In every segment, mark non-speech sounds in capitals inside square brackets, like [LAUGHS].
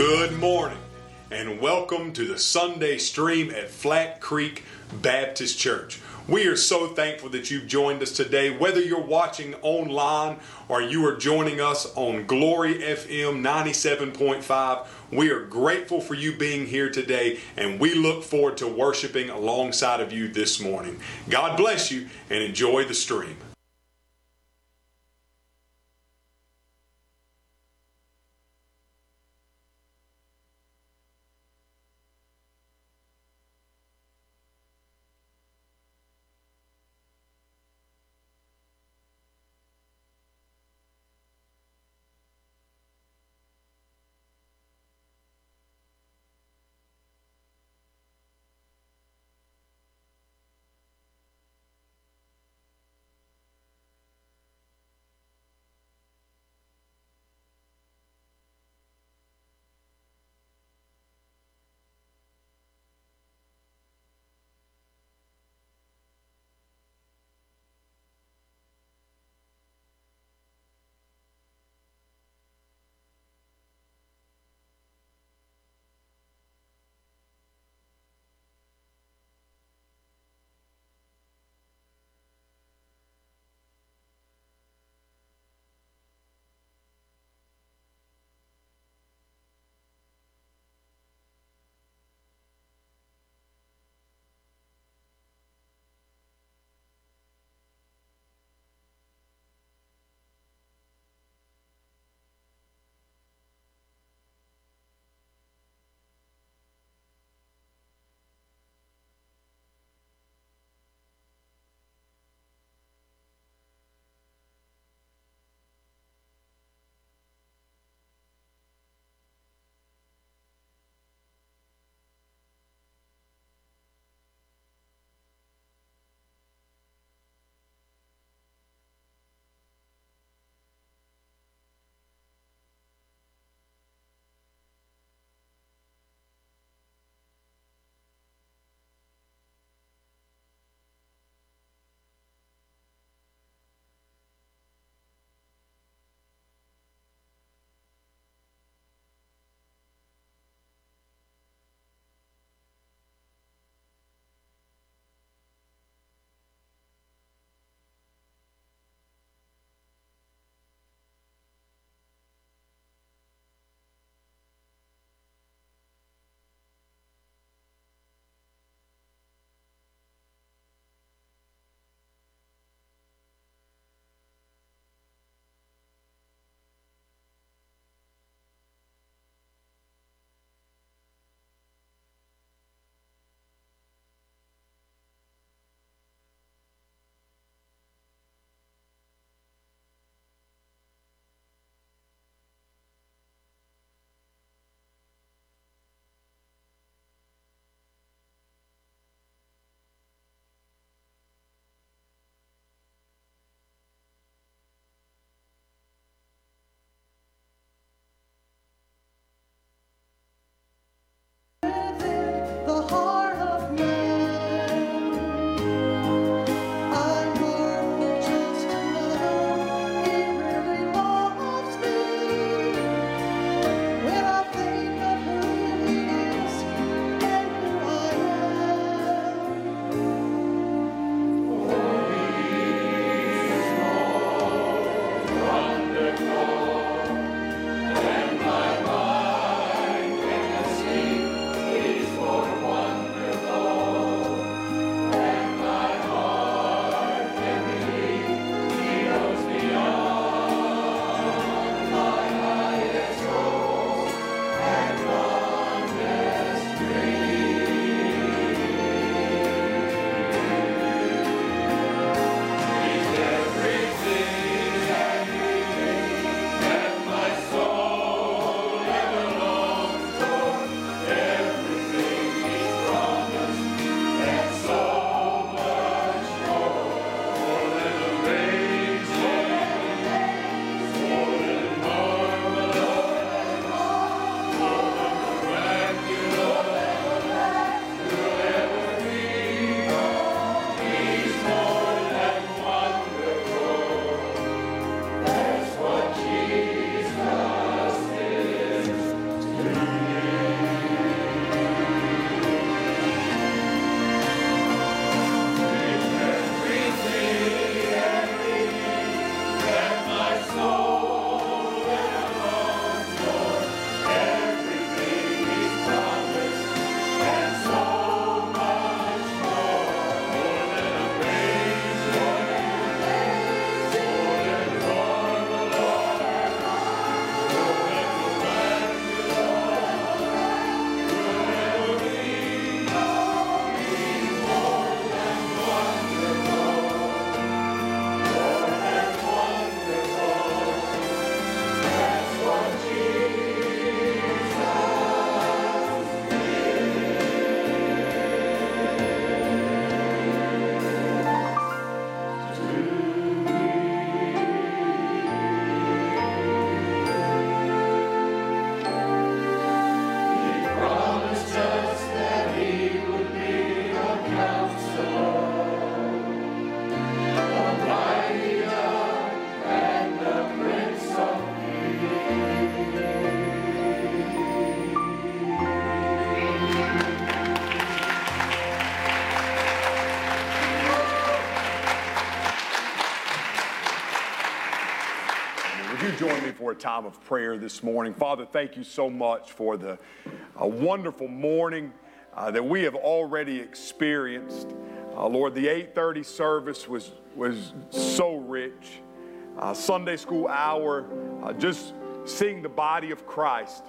Good morning and welcome to the Sunday stream at Flat Creek Baptist Church. We are so thankful that you've joined us today, whether you're watching online or you are joining us on Glory FM 97.5. We are grateful for you being here today and we look forward to worshiping alongside of you this morning. God bless you and enjoy the stream. Time of prayer this morning? Father, thank you so much for the uh, wonderful morning uh, that we have already experienced. Uh, Lord, the 8:30 service was was so rich. Uh, Sunday school hour, uh, just seeing the body of Christ,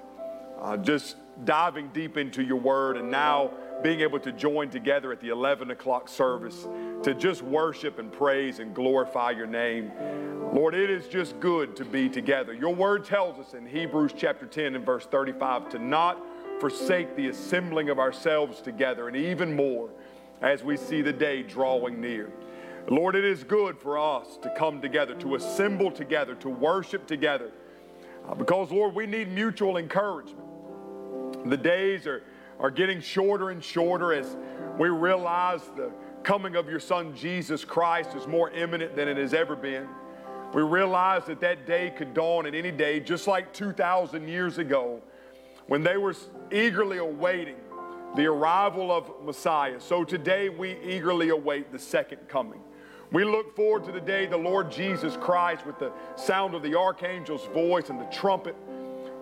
just diving deep into your word, and now being able to join together at the 11 o'clock service to just worship and praise and glorify your name. Lord, it is just good to be together. Your word tells us in Hebrews chapter 10 and verse 35 to not forsake the assembling of ourselves together, and even more as we see the day drawing near. Lord, it is good for us to come together, to assemble together, to worship together, uh, because, Lord, we need mutual encouragement. The days are, are getting shorter and shorter as we realize the coming of your Son Jesus Christ is more imminent than it has ever been. We realize that that day could dawn at any day, just like 2,000 years ago when they were eagerly awaiting the arrival of Messiah. So today we eagerly await the second coming. We look forward to the day the Lord Jesus Christ, with the sound of the archangel's voice and the trumpet,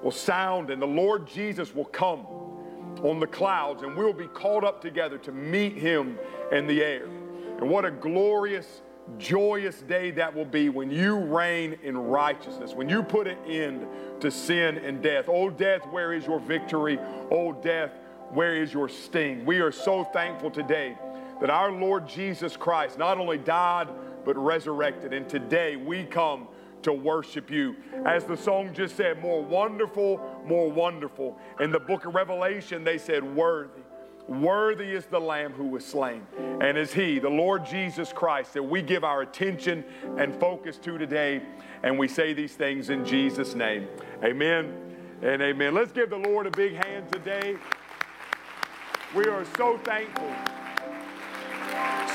will sound, and the Lord Jesus will come on the clouds, and we'll be called up together to meet him in the air. And what a glorious, joyous day that will be when you reign in righteousness, when you put an end to sin and death. Oh, death, where is your victory? Oh, death, where is your sting? We are so thankful today that our Lord Jesus Christ not only died, but resurrected. And today we come to worship you. As the song just said, more wonderful, more wonderful. In the book of Revelation, they said, worthy. Worthy is the Lamb who was slain. And is He, the Lord Jesus Christ, that we give our attention and focus to today. And we say these things in Jesus' name. Amen and amen. Let's give the Lord a big hand today. We are so thankful.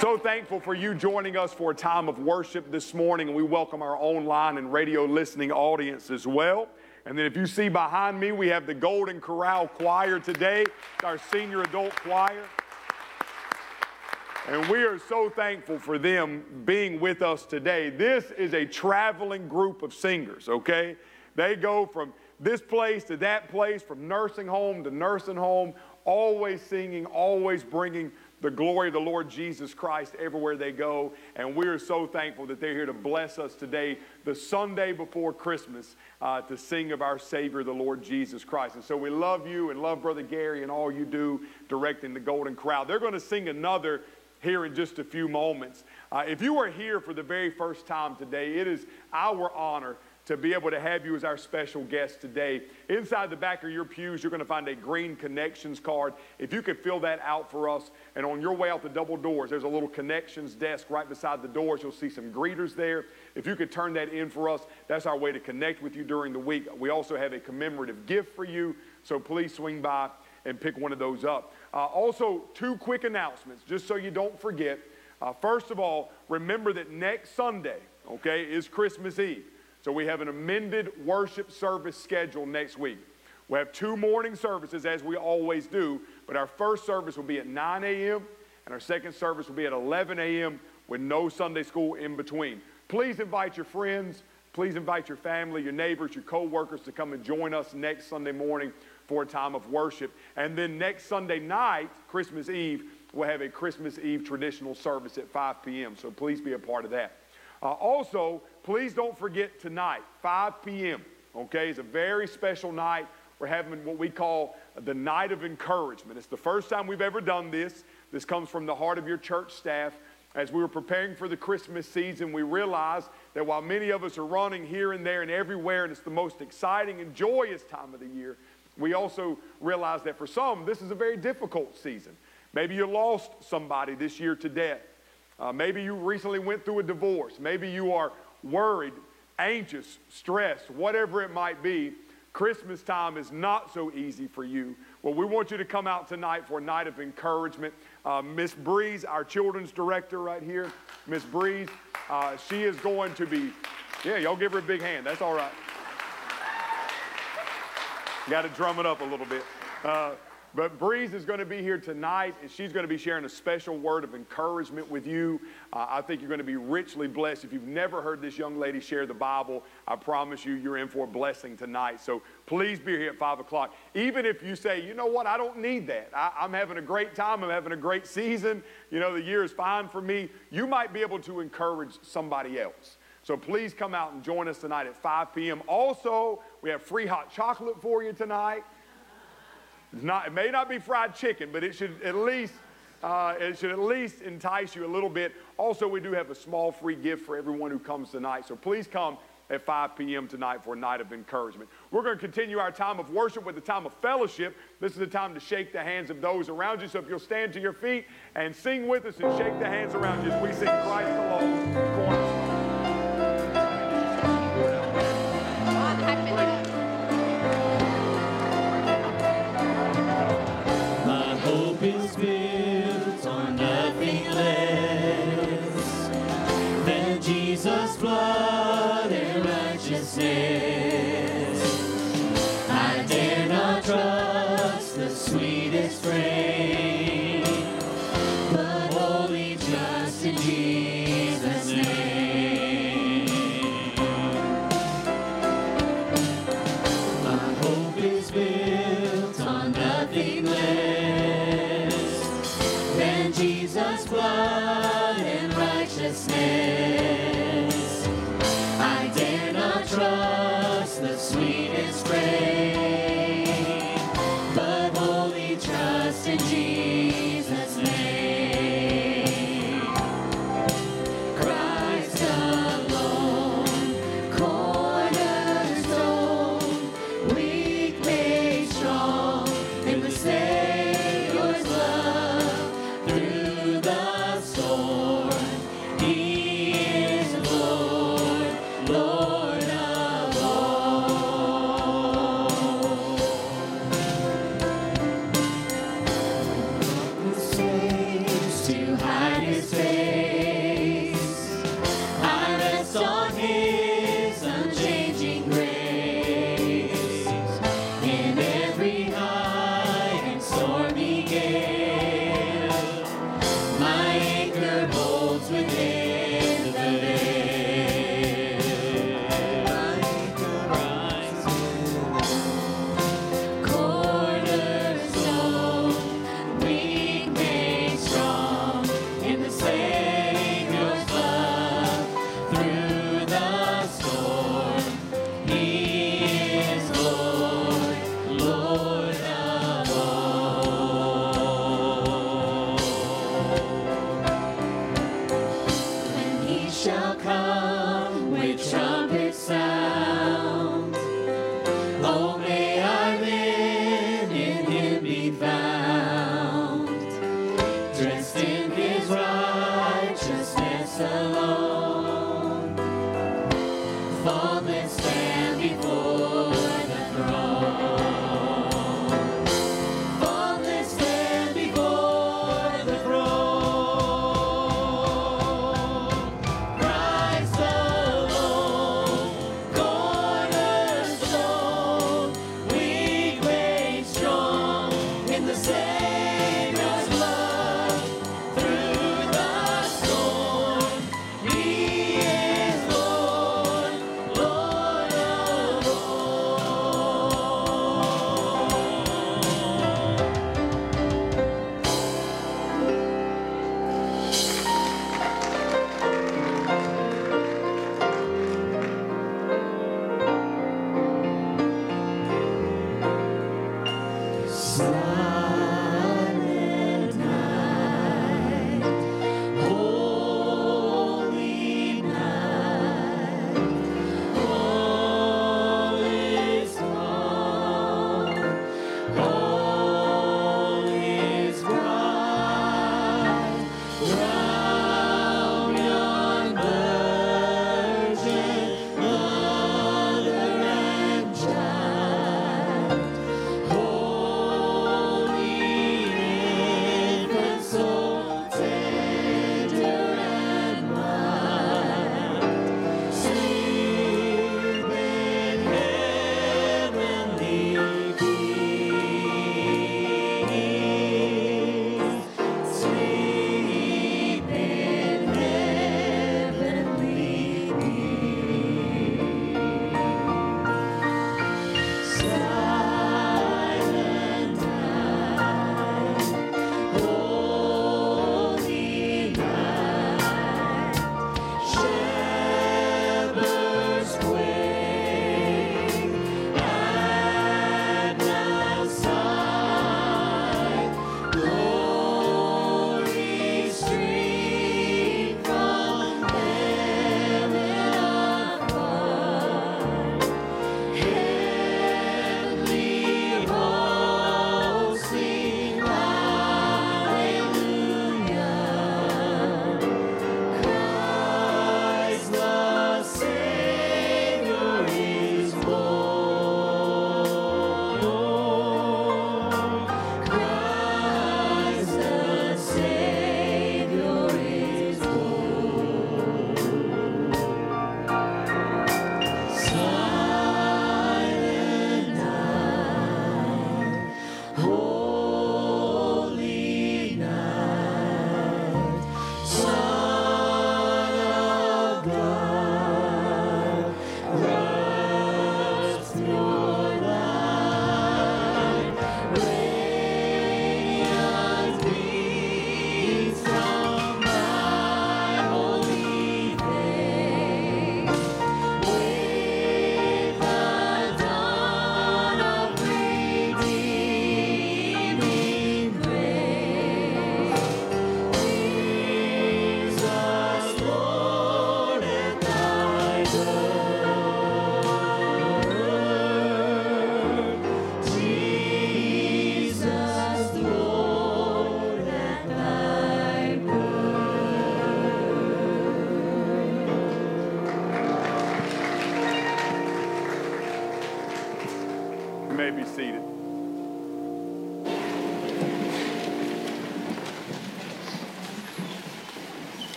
So thankful for you joining us for a time of worship this morning, and we welcome our online and radio listening audience as well. And then if you see behind me, we have the Golden Corral Choir today, our senior adult choir. And we are so thankful for them being with us today. This is a traveling group of singers, okay? They go from this place to that place, from nursing home to nursing home, always singing, always bringing the glory of the Lord Jesus Christ everywhere they go. And we are so thankful that they're here to bless us today, the Sunday before Christmas, uh, to sing of our Savior, the Lord Jesus Christ. And so we love you and love Brother Gary and all you do directing the Golden Corral. They're going to sing another here in just a few moments. Uh, if you are here for the very first time today, it is our honor to be able to have you as our special guest today. Inside the back of your pews, you're going to find a green connections card. If you could fill that out for us, and on your way out the double doors, there's a little connections desk right beside the doors. You'll see some greeters there. If you could turn that in for us, that's our way to connect with you during the week. We also have a commemorative gift for you, so please swing by and pick one of those up. Uh, also, two quick announcements, just so you don't forget. Uh, first of all, remember that next Sunday, okay, is Christmas Eve. So we have an amended worship service schedule next week. we have two morning services as we always do, but our first service will be at 9 a.m. and our second service will be at 11 a.m. with no Sunday school in between. Please invite your friends, please invite your family, your neighbors, your co-workers to come and join us next Sunday morning for a time of worship. And then next Sunday night, Christmas Eve, we'll have a Christmas Eve traditional service at 5 p.m. So please be a part of that. Uh, also, please don't forget tonight, 5 p.m., okay, It's a very special night. We're having what we call the night of encouragement. It's the first time we've ever done this. This comes from the heart of your church staff. As we were preparing for the Christmas season, we realized that while many of us are running here and there and everywhere, and it's the most exciting and joyous time of the year, we also realize that for some, this is a very difficult season. Maybe you lost somebody this year to death. Uh, maybe you recently went through a divorce. Maybe you are worried, anxious, stressed, whatever it might be. Christmas time is not so easy for you. Well, we want you to come out tonight for a night of encouragement. Uh, Miss Breeze, our children's director right here, Miss Breeze, uh, she is going to be, yeah, y'all give her a big hand. That's all right. Got to drum it up a little bit. Uh, But Breeze is going to be here tonight, and she's going to be sharing a special word of encouragement with you. Uh, I think you're going to be richly blessed. If you've never heard this young lady share the Bible, I promise you, you're in for a blessing tonight. So please be here at 5 o'clock. Even if you say, you know what, I don't need that. I, I'm having a great time, I'm having a great season, you know, the year is fine for me, you might be able to encourage somebody else. So please come out and join us tonight at 5 p.m. Also, we have free hot chocolate for you tonight. Not, it may not be fried chicken, but it should at least uh, it should at least entice you a little bit. Also, we do have a small free gift for everyone who comes tonight. So please come at 5 p.m. tonight for a night of encouragement. We're going to continue our time of worship with the time of fellowship. This is the time to shake the hands of those around you. So if you'll stand to your feet and sing with us and shake the hands around you as we sing Christ alone,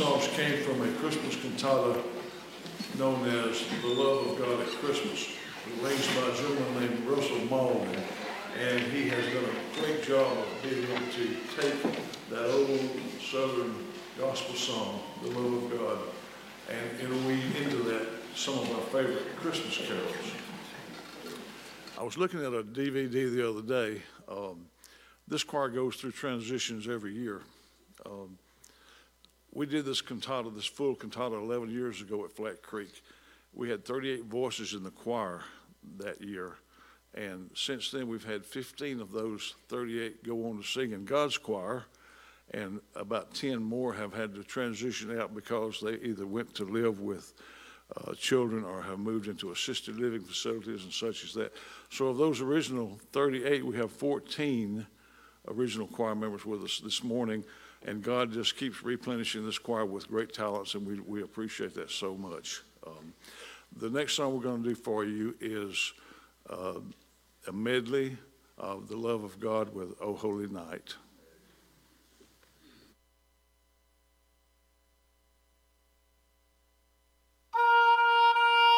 songs came from a Christmas cantata known as The Love of God at Christmas. It arranged by a gentleman named Russell Mauldin, and he has done a great job of being able to take that old southern gospel song, The Love of God, and weave into that some of our favorite Christmas carols. I was looking at a DVD the other day. Um, this choir goes through transitions every year. Did this cantata, this full cantata, 11 years ago at Flat Creek. We had 38 voices in the choir that year. And since then, we've had 15 of those 38 go on to sing in God's choir. And about 10 more have had to transition out because they either went to live with uh, children or have moved into assisted living facilities and such as that. So of those original 38, we have 14 original choir members with us this morning, and God just keeps replenishing this choir with great talents, and we, we appreciate that so much. Um, the next song we're going to do for you is uh, a medley of the love of God with "O Holy Night."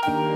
The [LAUGHS]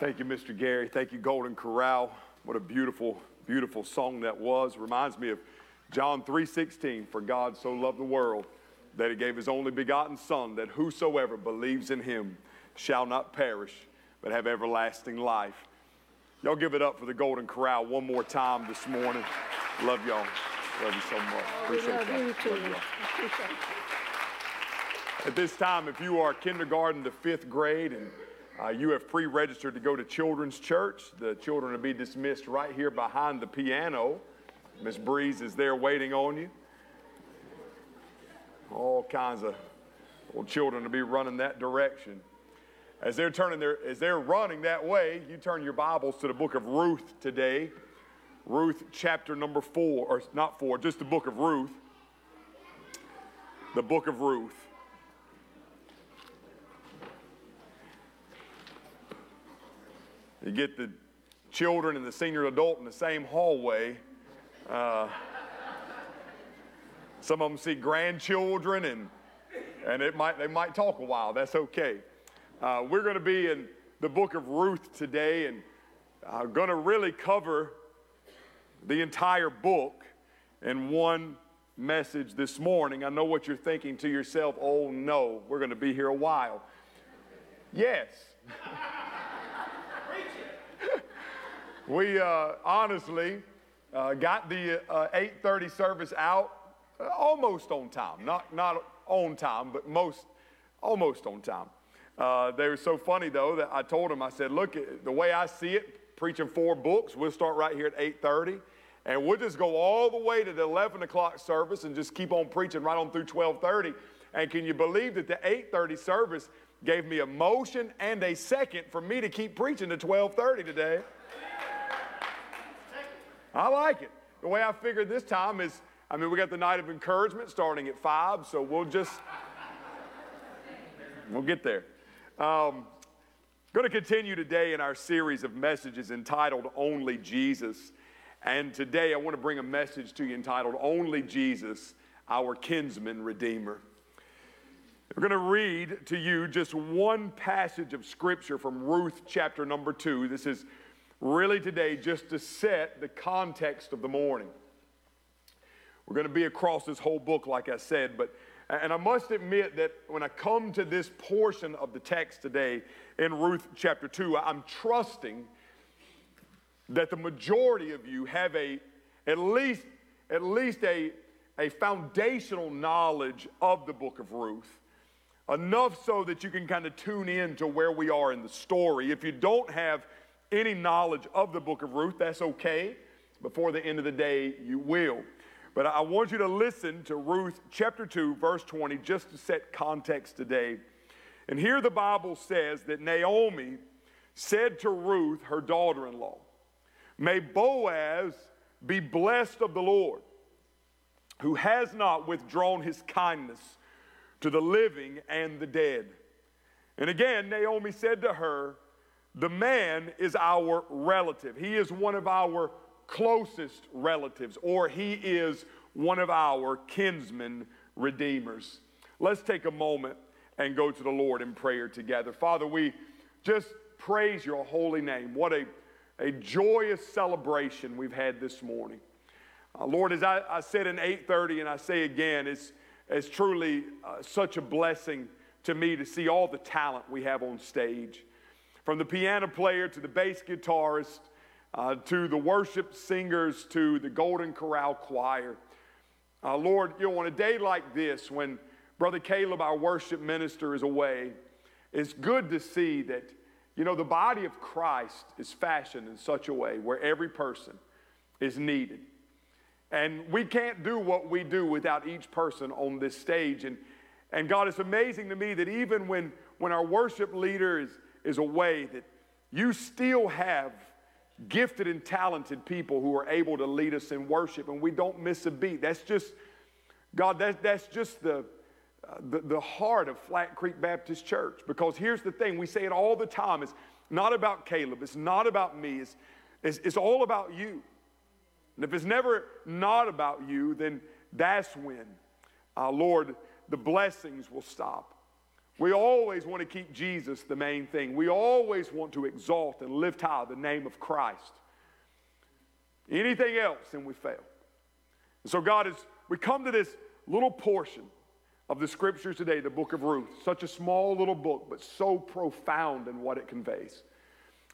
Thank you, Mr. Gary. Thank you, Golden Corral. What a beautiful, beautiful song that was. Reminds me of John 3:16. For God so loved the world that he gave his only begotten Son, that whosoever believes in him shall not perish, but have everlasting life. Y'all give it up for the Golden Corral one more time this morning. Love y'all. Love you so much. Appreciate love y'all. you. Love y'all. Appreciate it. At this time, if you are kindergarten to fifth grade and uh, you have pre-registered to go to Children's Church, the children will be dismissed right here behind the piano. Miss Breeze is there waiting on you. All kinds of little children to be running that direction. As they're turning their, as they're running that way, you turn your Bibles to the book of Ruth today. Ruth chapter number four, or not four, just the book of Ruth. The book of Ruth. You get the children and the senior adult in the same hallway. Uh, some of them see grandchildren and, and it might, they might talk a while. That's okay. Uh, we're going to be in the book of Ruth today and I'm going to really cover the entire book in one message this morning. I know what you're thinking to yourself oh no, we're going to be here a while. Yes. [LAUGHS] we uh, honestly uh, got the uh, 8:30 service out uh, almost on time. Not not on time, but most almost on time. Uh, they were so funny though that I told them I said, "Look, the way I see it, preaching four books, we'll start right here at 8:30." And we'll just go all the way to the 11 o'clock service and just keep on preaching right on through 12:30. And can you believe that the 8:30 service gave me a motion and a second for me to keep preaching to 12:30 today? I like it. The way I figured this time is, I mean, we got the night of encouragement starting at five, so we'll just, we'll get there. Um, going to continue today in our series of messages entitled Only Jesus. And today I want to bring a message to you entitled Only Jesus, Our Kinsman Redeemer. We're going to read to you just one passage of scripture from Ruth chapter number two. This is really today just to set the context of the morning. We're going to be across this whole book, like I said, but and I must admit that when I come to this portion of the text today in Ruth chapter 2, I'm trusting that the majority of you have a at least at least a, a foundational knowledge of the book of Ruth. Enough so that you can kind of tune in to where we are in the story. If you don't have any knowledge of the book of Ruth, that's okay. Before the end of the day, you will. But I want you to listen to Ruth chapter 2, verse 20, just to set context today. And here the Bible says that Naomi said to Ruth, her daughter in law, May Boaz be blessed of the Lord, who has not withdrawn his kindness to the living and the dead. And again, Naomi said to her, The man is our relative. He is one of our closest relatives, or he is one of our kinsmen redeemers. Let's take a moment and go to the Lord in prayer together. Father, we just praise your holy name. What a, a joyous celebration we've had this morning. Uh, Lord, as I, I said in 8:30, and I say again, it's, it's truly uh, such a blessing to me to see all the talent we have on stage. From the piano player to the bass guitarist, uh, to the worship singers, to the Golden Corral choir. Uh, Lord, you know, on a day like this, when Brother Caleb, our worship minister, is away, it's good to see that, you know, the body of Christ is fashioned in such a way where every person is needed. And we can't do what we do without each person on this stage. And, and God, it's amazing to me that even when, when our worship leader is, is a way that you still have gifted and talented people who are able to lead us in worship, and we don't miss a beat. That's just, God, that, that's just the, uh, the, the heart of Flat Creek Baptist Church. Because here's the thing we say it all the time it's not about Caleb, it's not about me, it's, it's, it's all about you. And if it's never not about you, then that's when, uh, Lord, the blessings will stop. We always want to keep Jesus the main thing. We always want to exalt and lift high the name of Christ. Anything else, and we fail. And so, God, is we come to this little portion of the scriptures today, the book of Ruth, such a small little book, but so profound in what it conveys.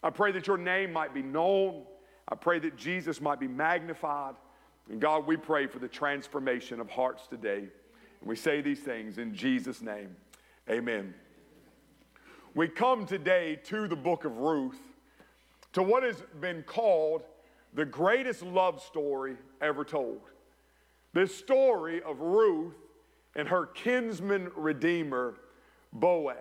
I pray that your name might be known. I pray that Jesus might be magnified. And God, we pray for the transformation of hearts today. And we say these things in Jesus' name. Amen. We come today to the book of Ruth, to what has been called the greatest love story ever told. This story of Ruth and her kinsman redeemer, Boaz.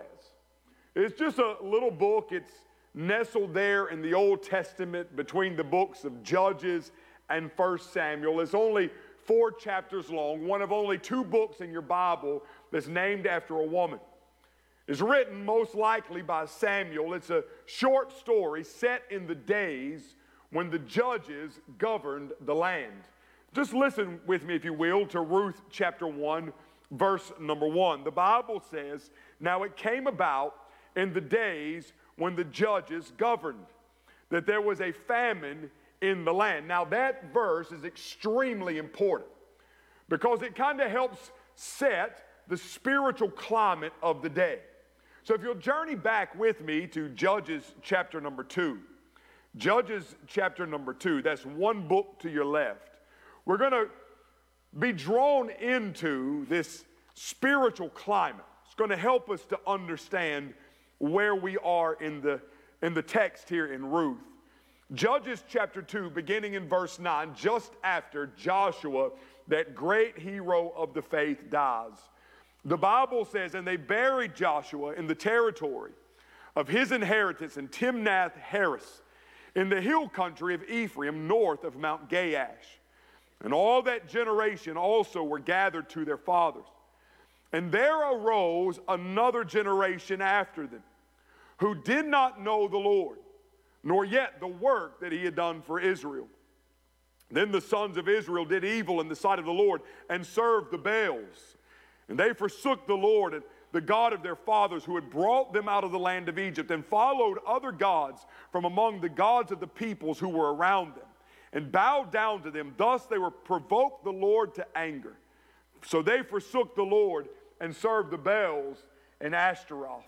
It's just a little book. It's nestled there in the Old Testament between the books of Judges and First Samuel. It's only four chapters long, one of only two books in your Bible that's named after a woman. It's written most likely by Samuel. It's a short story set in the days when the judges governed the land. Just listen with me, if you will, to Ruth chapter 1, verse number 1. The Bible says, Now it came about in the days when the judges governed that there was a famine in the land. Now, that verse is extremely important because it kind of helps set the spiritual climate of the day. So, if you'll journey back with me to Judges chapter number two, Judges chapter number two, that's one book to your left. We're going to be drawn into this spiritual climate. It's going to help us to understand where we are in the, in the text here in Ruth. Judges chapter 2, beginning in verse 9, just after Joshua, that great hero of the faith, dies. The Bible says, and they buried Joshua in the territory of his inheritance in Timnath Heres, in the hill country of Ephraim, north of Mount Gaash. And all that generation also were gathered to their fathers. And there arose another generation after them, who did not know the Lord, nor yet the work that he had done for Israel. Then the sons of Israel did evil in the sight of the Lord and served the Baals. And they forsook the Lord and the God of their fathers who had brought them out of the land of Egypt and followed other gods from among the gods of the peoples who were around them and bowed down to them. Thus they were provoked the Lord to anger. So they forsook the Lord and served the Baals and Ashtaroth.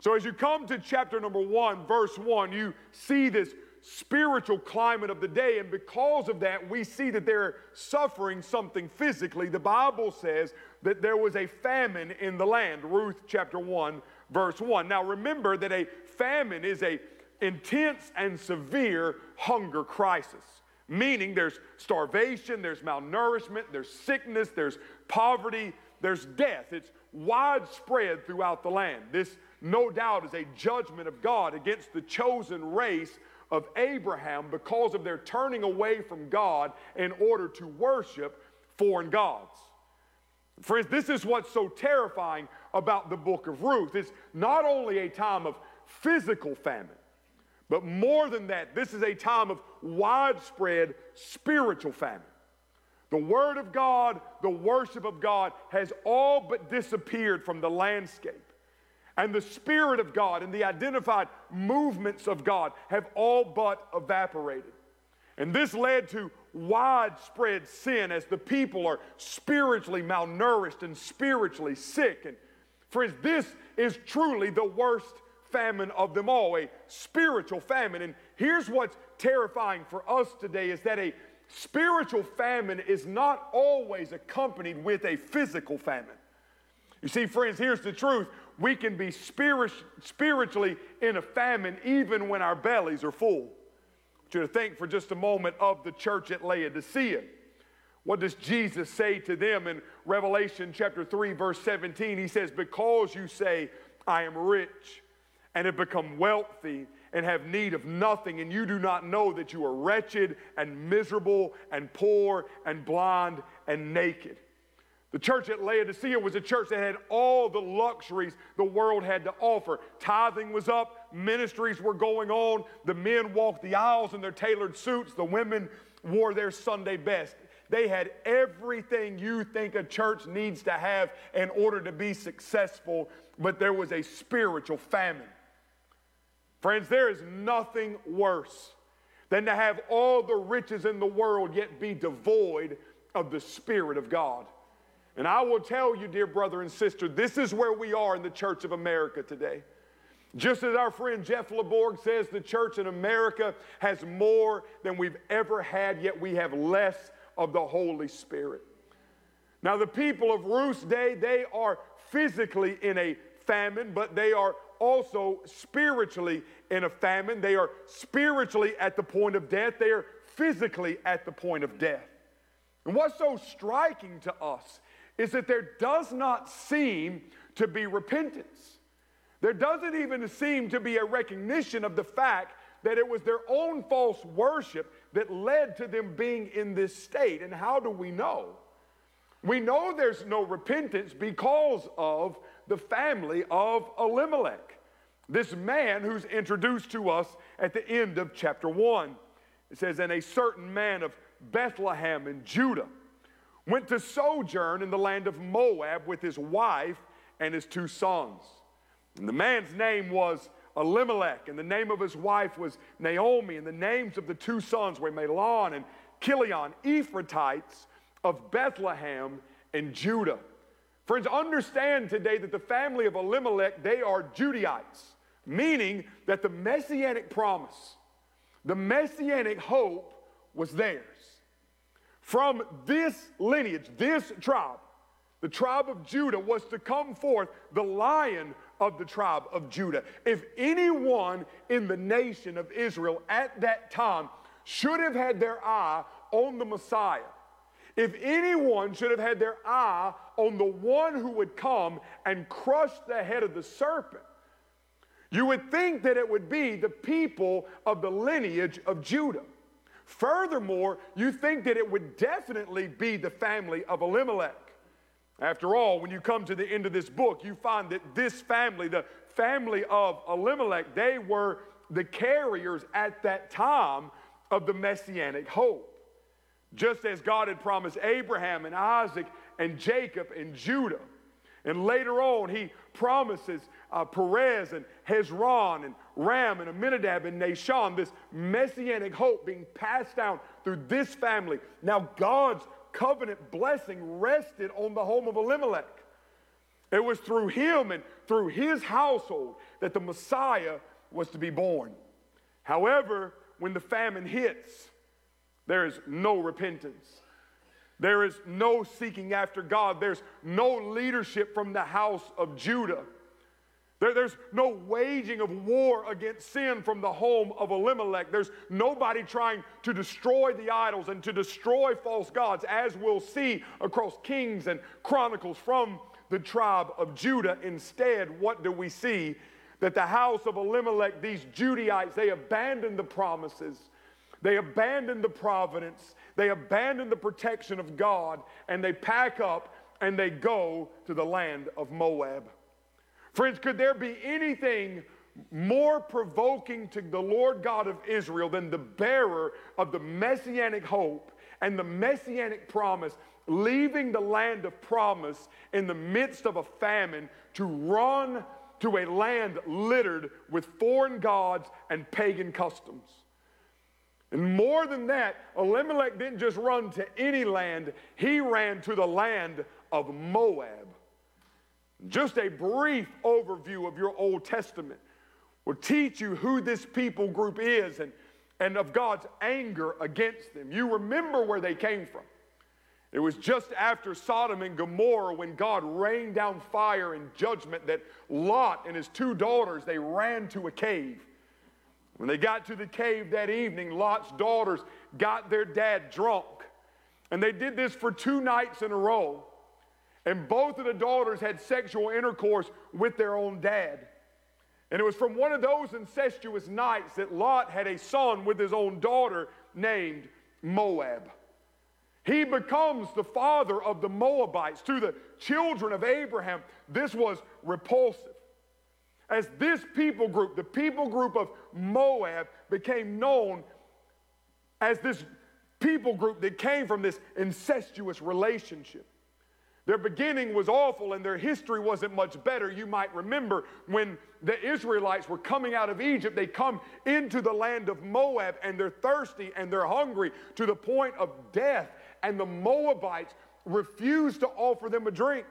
So as you come to chapter number one, verse one, you see this spiritual climate of the day. And because of that, we see that they're suffering something physically. The Bible says that there was a famine in the land. Ruth chapter 1, verse 1. Now remember that a famine is a intense and severe hunger crisis. Meaning there's starvation, there's malnourishment, there's sickness, there's poverty, there's death. It's widespread throughout the land. This, no doubt, is a judgment of God against the chosen race of Abraham because of their turning away from God in order to worship foreign gods. Friends, this is what's so terrifying about the book of Ruth. It's not only a time of physical famine, but more than that, this is a time of widespread spiritual famine. The Word of God, the worship of God has all but disappeared from the landscape. And the Spirit of God and the identified movements of God have all but evaporated. And this led to widespread sin as the people are spiritually malnourished and spiritually sick. And friends, this is truly the worst famine of them all, a spiritual famine. And here's what's terrifying for us today is that a spiritual famine is not always accompanied with a physical famine. You see, friends, here's the truth. We can be spirit, spiritually in a famine even when our bellies are full. You to think for just a moment of the church at Laodicea. What does Jesus say to them in Revelation chapter 3, verse 17? He says, Because you say, I am rich and have become wealthy and have need of nothing, and you do not know that you are wretched and miserable and poor and blind and naked. The church at Laodicea was a church that had all the luxuries the world had to offer. Tithing was up, ministries were going on, the men walked the aisles in their tailored suits, the women wore their Sunday best. They had everything you think a church needs to have in order to be successful, but there was a spiritual famine. Friends, there is nothing worse than to have all the riches in the world yet be devoid of the Spirit of God. And I will tell you, dear brother and sister, this is where we are in the Church of America today. Just as our friend Jeff LeBorg says, the church in America has more than we've ever had, yet we have less of the Holy Spirit. Now, the people of Ruth's day, they are physically in a famine, but they are also spiritually in a famine. They are spiritually at the point of death, they are physically at the point of death. And what's so striking to us is that there does not seem to be repentance. There doesn't even seem to be a recognition of the fact that it was their own false worship that led to them being in this state. And how do we know? We know there's no repentance because of the family of Elimelech, this man who's introduced to us at the end of chapter 1. It says, And a certain man of Bethlehem in Judah went to sojourn in the land of Moab with his wife and his two sons. And the man's name was Elimelech, and the name of his wife was Naomi, and the names of the two sons were Mahlon and Chilion, Ephrathites of Bethlehem and Judah. Friends, understand today that the family of Elimelech, they are Judahites, meaning that the messianic promise, the messianic hope was theirs. From this lineage, this tribe, the tribe of Judah was to come forth the lion of the tribe of Judah. If anyone in the nation of Israel at that time should have had their eye on the Messiah, if anyone should have had their eye on the one who would come and crush the head of the serpent, you would think that it would be the people of the lineage of Judah. Furthermore, you think that it would definitely be the family of Elimelech. After all, when you come to the end of this book, you find that this family, the family of Elimelech, they were the carriers at that time of the messianic hope. Just as God had promised Abraham and Isaac and Jacob and Judah. And later on, he promises uh, Perez and Hezron and Ram and Aminadab and Nahshon, this messianic hope being passed down through this family. Now, God's covenant blessing rested on the home of Elimelech. It was through him and through his household that the Messiah was to be born. However, when the famine hits, there is no repentance. There is no seeking after God. There's no leadership from the house of Judah. There, there's no waging of war against sin from the home of Elimelech. There's nobody trying to destroy the idols and to destroy false gods, as we'll see across Kings and Chronicles from the tribe of Judah. Instead, what do we see? That the house of Elimelech, these Judahites, they abandoned the promises, they abandoned the providence, they abandon the protection of God, and they pack up and they go to the land of Moab. Friends, could there be anything more provoking to the Lord God of Israel than the bearer of the messianic hope and the messianic promise, leaving the land of promise in the midst of a famine to run to a land littered with foreign gods and pagan customs? And more than that, Elimelech didn't just run to any land, he ran to the land of Moab. Just a brief overview of your Old Testament will teach you who this people group is and, and of God's anger against them. You remember where they came from. It was just after Sodom and Gomorrah when God rained down fire and judgment that Lot and his two daughters they ran to a cave. When they got to the cave that evening, Lot's daughters got their dad drunk. And they did this for two nights in a row. And both of the daughters had sexual intercourse with their own dad. And it was from one of those incestuous nights that Lot had a son with his own daughter named Moab. He becomes the father of the Moabites. To the children of Abraham, this was repulsive. As this people group, the people group of Moab, became known as this people group that came from this incestuous relationship. Their beginning was awful and their history wasn't much better. You might remember when the Israelites were coming out of Egypt, they come into the land of Moab and they're thirsty and they're hungry to the point of death. And the Moabites refuse to offer them a drink.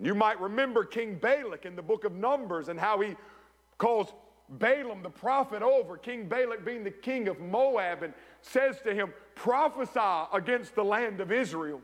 You might remember King Balak in the book of Numbers and how he calls Balaam the prophet over, King Balak being the king of Moab, and says to him, Prophesy against the land of Israel.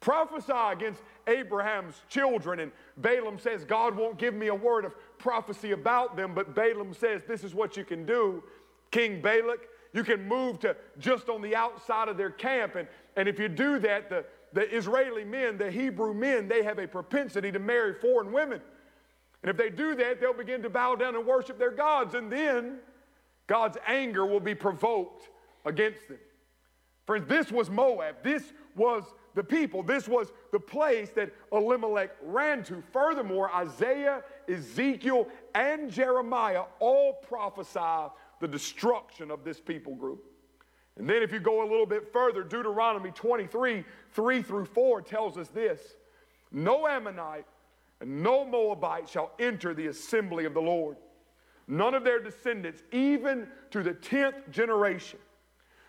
Prophesy against Abraham's children. And Balaam says, God won't give me a word of prophecy about them, but Balaam says, This is what you can do, King Balak. You can move to just on the outside of their camp. And, and if you do that, the, the Israeli men, the Hebrew men, they have a propensity to marry foreign women. And if they do that, they'll begin to bow down and worship their gods. And then God's anger will be provoked against them. Friends, this was Moab. This was the people. This was the place that Elimelech ran to. Furthermore, Isaiah, Ezekiel, and Jeremiah all prophesy the destruction of this people group. And then, if you go a little bit further, Deuteronomy 23 3 through 4 tells us this No Ammonite and no Moabite shall enter the assembly of the Lord. None of their descendants, even to the tenth generation,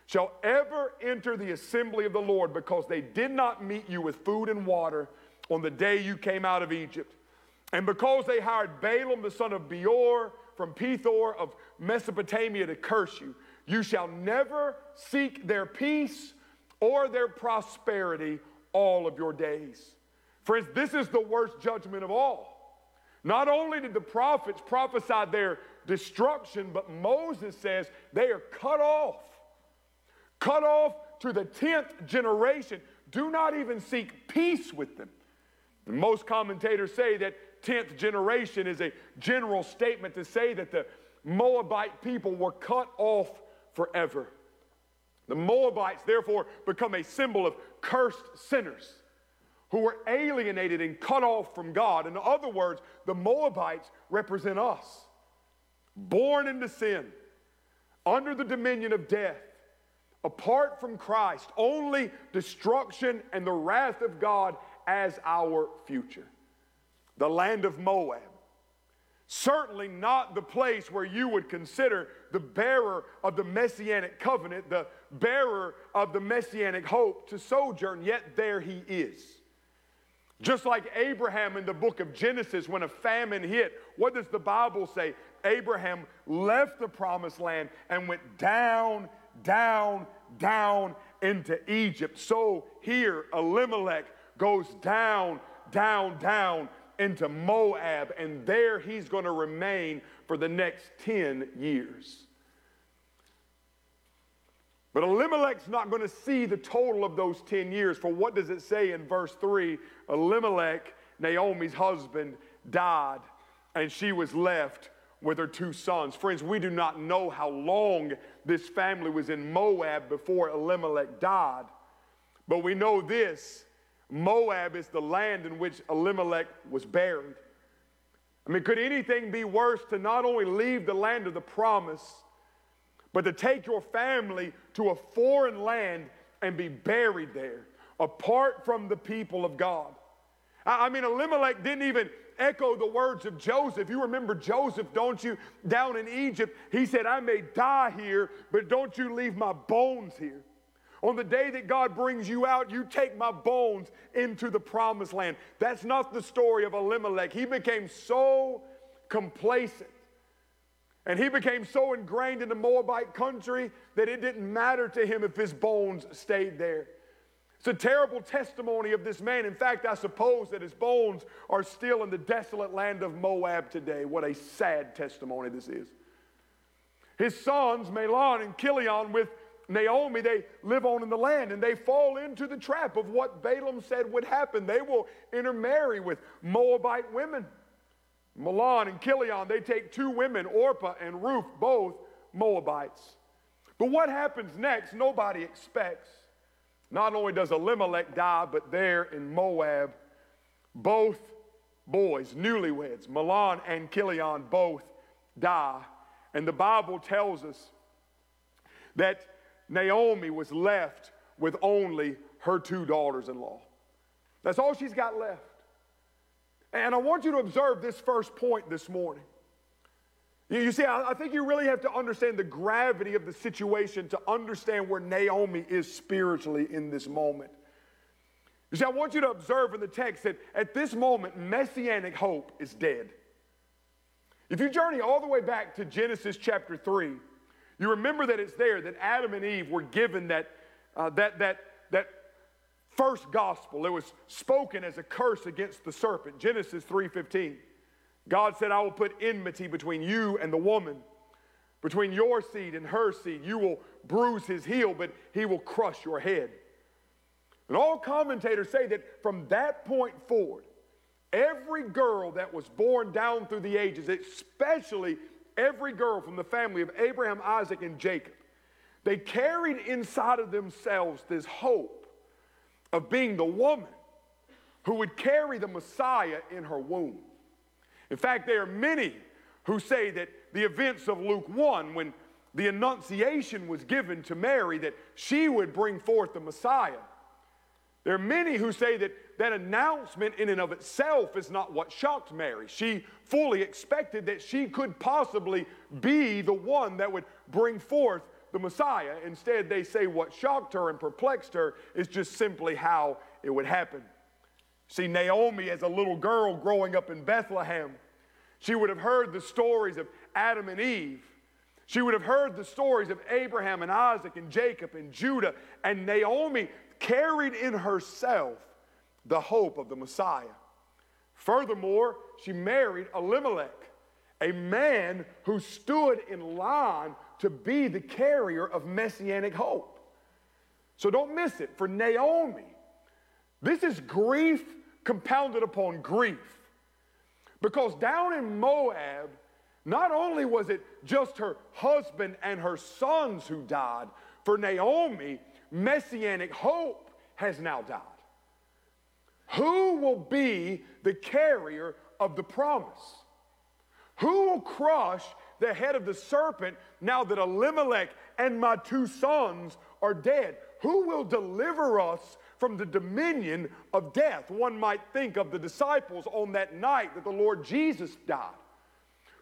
shall ever enter the assembly of the Lord because they did not meet you with food and water on the day you came out of Egypt. And because they hired Balaam the son of Beor from Pethor of Mesopotamia to curse you, you shall never seek their peace or their prosperity all of your days. Friends, this is the worst judgment of all. Not only did the prophets prophesy their destruction, but Moses says they are cut off. Cut off to the 10th generation. Do not even seek peace with them. And most commentators say that 10th generation is a general statement to say that the Moabite people were cut off forever. The Moabites, therefore, become a symbol of cursed sinners who were alienated and cut off from God. In other words, the Moabites represent us, born into sin, under the dominion of death, apart from Christ, only destruction and the wrath of God as our future. The land of Moab. Certainly not the place where you would consider the bearer of the messianic covenant, the bearer of the messianic hope to sojourn, yet there he is. Just like Abraham in the book of Genesis, when a famine hit, what does the Bible say? Abraham left the promised land and went down, down, down into Egypt. So here, Elimelech goes down, down, down into Moab, and there he's going to remain for the next 10 years. But Elimelech's not going to see the total of those 10 years. For what does it say in verse 3? Elimelech, Naomi's husband, died, and she was left with her two sons. Friends, we do not know how long this family was in Moab before Elimelech died, but we know this Moab is the land in which Elimelech was buried. I mean, could anything be worse to not only leave the land of the promise, but to take your family to a foreign land and be buried there, apart from the people of God? I mean, Elimelech didn't even echo the words of Joseph. You remember Joseph, don't you? Down in Egypt, he said, I may die here, but don't you leave my bones here. On the day that God brings you out, you take my bones into the promised land. That's not the story of Elimelech. He became so complacent and he became so ingrained in the Moabite country that it didn't matter to him if his bones stayed there. It's a terrible testimony of this man. In fact, I suppose that his bones are still in the desolate land of Moab today. What a sad testimony this is. His sons, Mahlon and Chilion, with Naomi, they live on in the land and they fall into the trap of what Balaam said would happen. They will intermarry with Moabite women. Mahlon and Chilion, they take two women, Orpah and Ruth, both Moabites. But what happens next, nobody expects. Not only does Elimelech die, but there in Moab, both boys, newlyweds, Mahlon and Chilion, both die. And the Bible tells us that Naomi was left with only her two daughters in law. That's all she's got left. And I want you to observe this first point this morning. You, you see, I, I think you really have to understand the gravity of the situation to understand where Naomi is spiritually in this moment. You see, I want you to observe in the text that at this moment, messianic hope is dead. If you journey all the way back to Genesis chapter 3, you remember that it's there that Adam and Eve were given that, uh, that, that, that first gospel. It was spoken as a curse against the serpent. Genesis 3:15. God said, I will put enmity between you and the woman, between your seed and her seed. You will bruise his heel, but he will crush your head. And all commentators say that from that point forward, every girl that was born down through the ages, especially every girl from the family of Abraham, Isaac, and Jacob, they carried inside of themselves this hope of being the woman who would carry the Messiah in her womb. In fact, there are many who say that the events of Luke 1, when the annunciation was given to Mary that she would bring forth the Messiah, there are many who say that that announcement in and of itself is not what shocked Mary. She fully expected that she could possibly be the one that would bring forth the Messiah. Instead, they say what shocked her and perplexed her is just simply how it would happen. See, Naomi, as a little girl growing up in Bethlehem, she would have heard the stories of Adam and Eve. She would have heard the stories of Abraham and Isaac and Jacob and Judah. And Naomi carried in herself the hope of the Messiah. Furthermore, she married Elimelech, a man who stood in line to be the carrier of messianic hope. So don't miss it. For Naomi, this is grief compounded upon grief. Because down in Moab, not only was it just her husband and her sons who died, for Naomi, messianic hope has now died. Who will be the carrier of the promise? Who will crush the head of the serpent now that Elimelech and my two sons are dead? Who will deliver us from the dominion of death? One might think of the disciples on that night that the Lord Jesus died.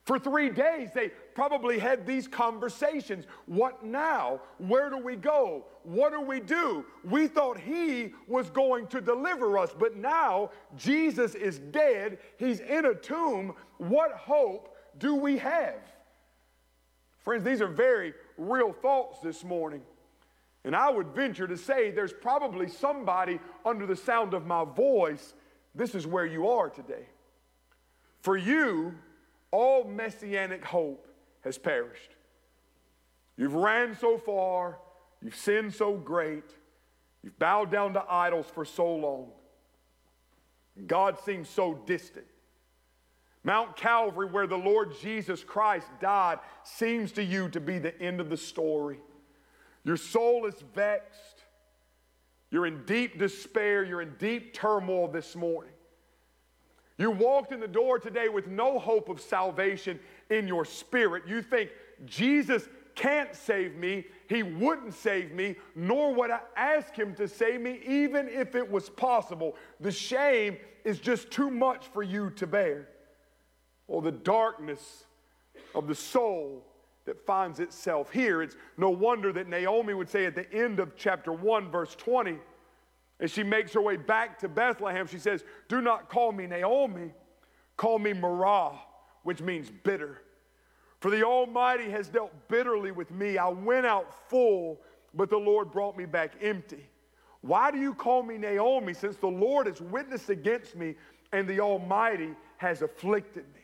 For three days, they probably had these conversations. What now? Where do we go? What do we do? We thought He was going to deliver us, but now Jesus is dead. He's in a tomb. What hope do we have? Friends, these are very real thoughts this morning. And I would venture to say there's probably somebody under the sound of my voice. This is where you are today. For you, all messianic hope has perished. You've ran so far, you've sinned so great, you've bowed down to idols for so long. God seems so distant. Mount Calvary, where the Lord Jesus Christ died, seems to you to be the end of the story. Your soul is vexed. You're in deep despair. You're in deep turmoil this morning. You walked in the door today with no hope of salvation in your spirit. You think Jesus can't save me, He wouldn't save me, nor would I ask Him to save me, even if it was possible. The shame is just too much for you to bear. Or the darkness of the soul that finds itself here. It's no wonder that Naomi would say at the end of chapter 1, verse 20, as she makes her way back to Bethlehem, she says, Do not call me Naomi, call me Marah, which means bitter. For the Almighty has dealt bitterly with me. I went out full, but the Lord brought me back empty. Why do you call me Naomi, since the Lord has witnessed against me and the Almighty has afflicted me?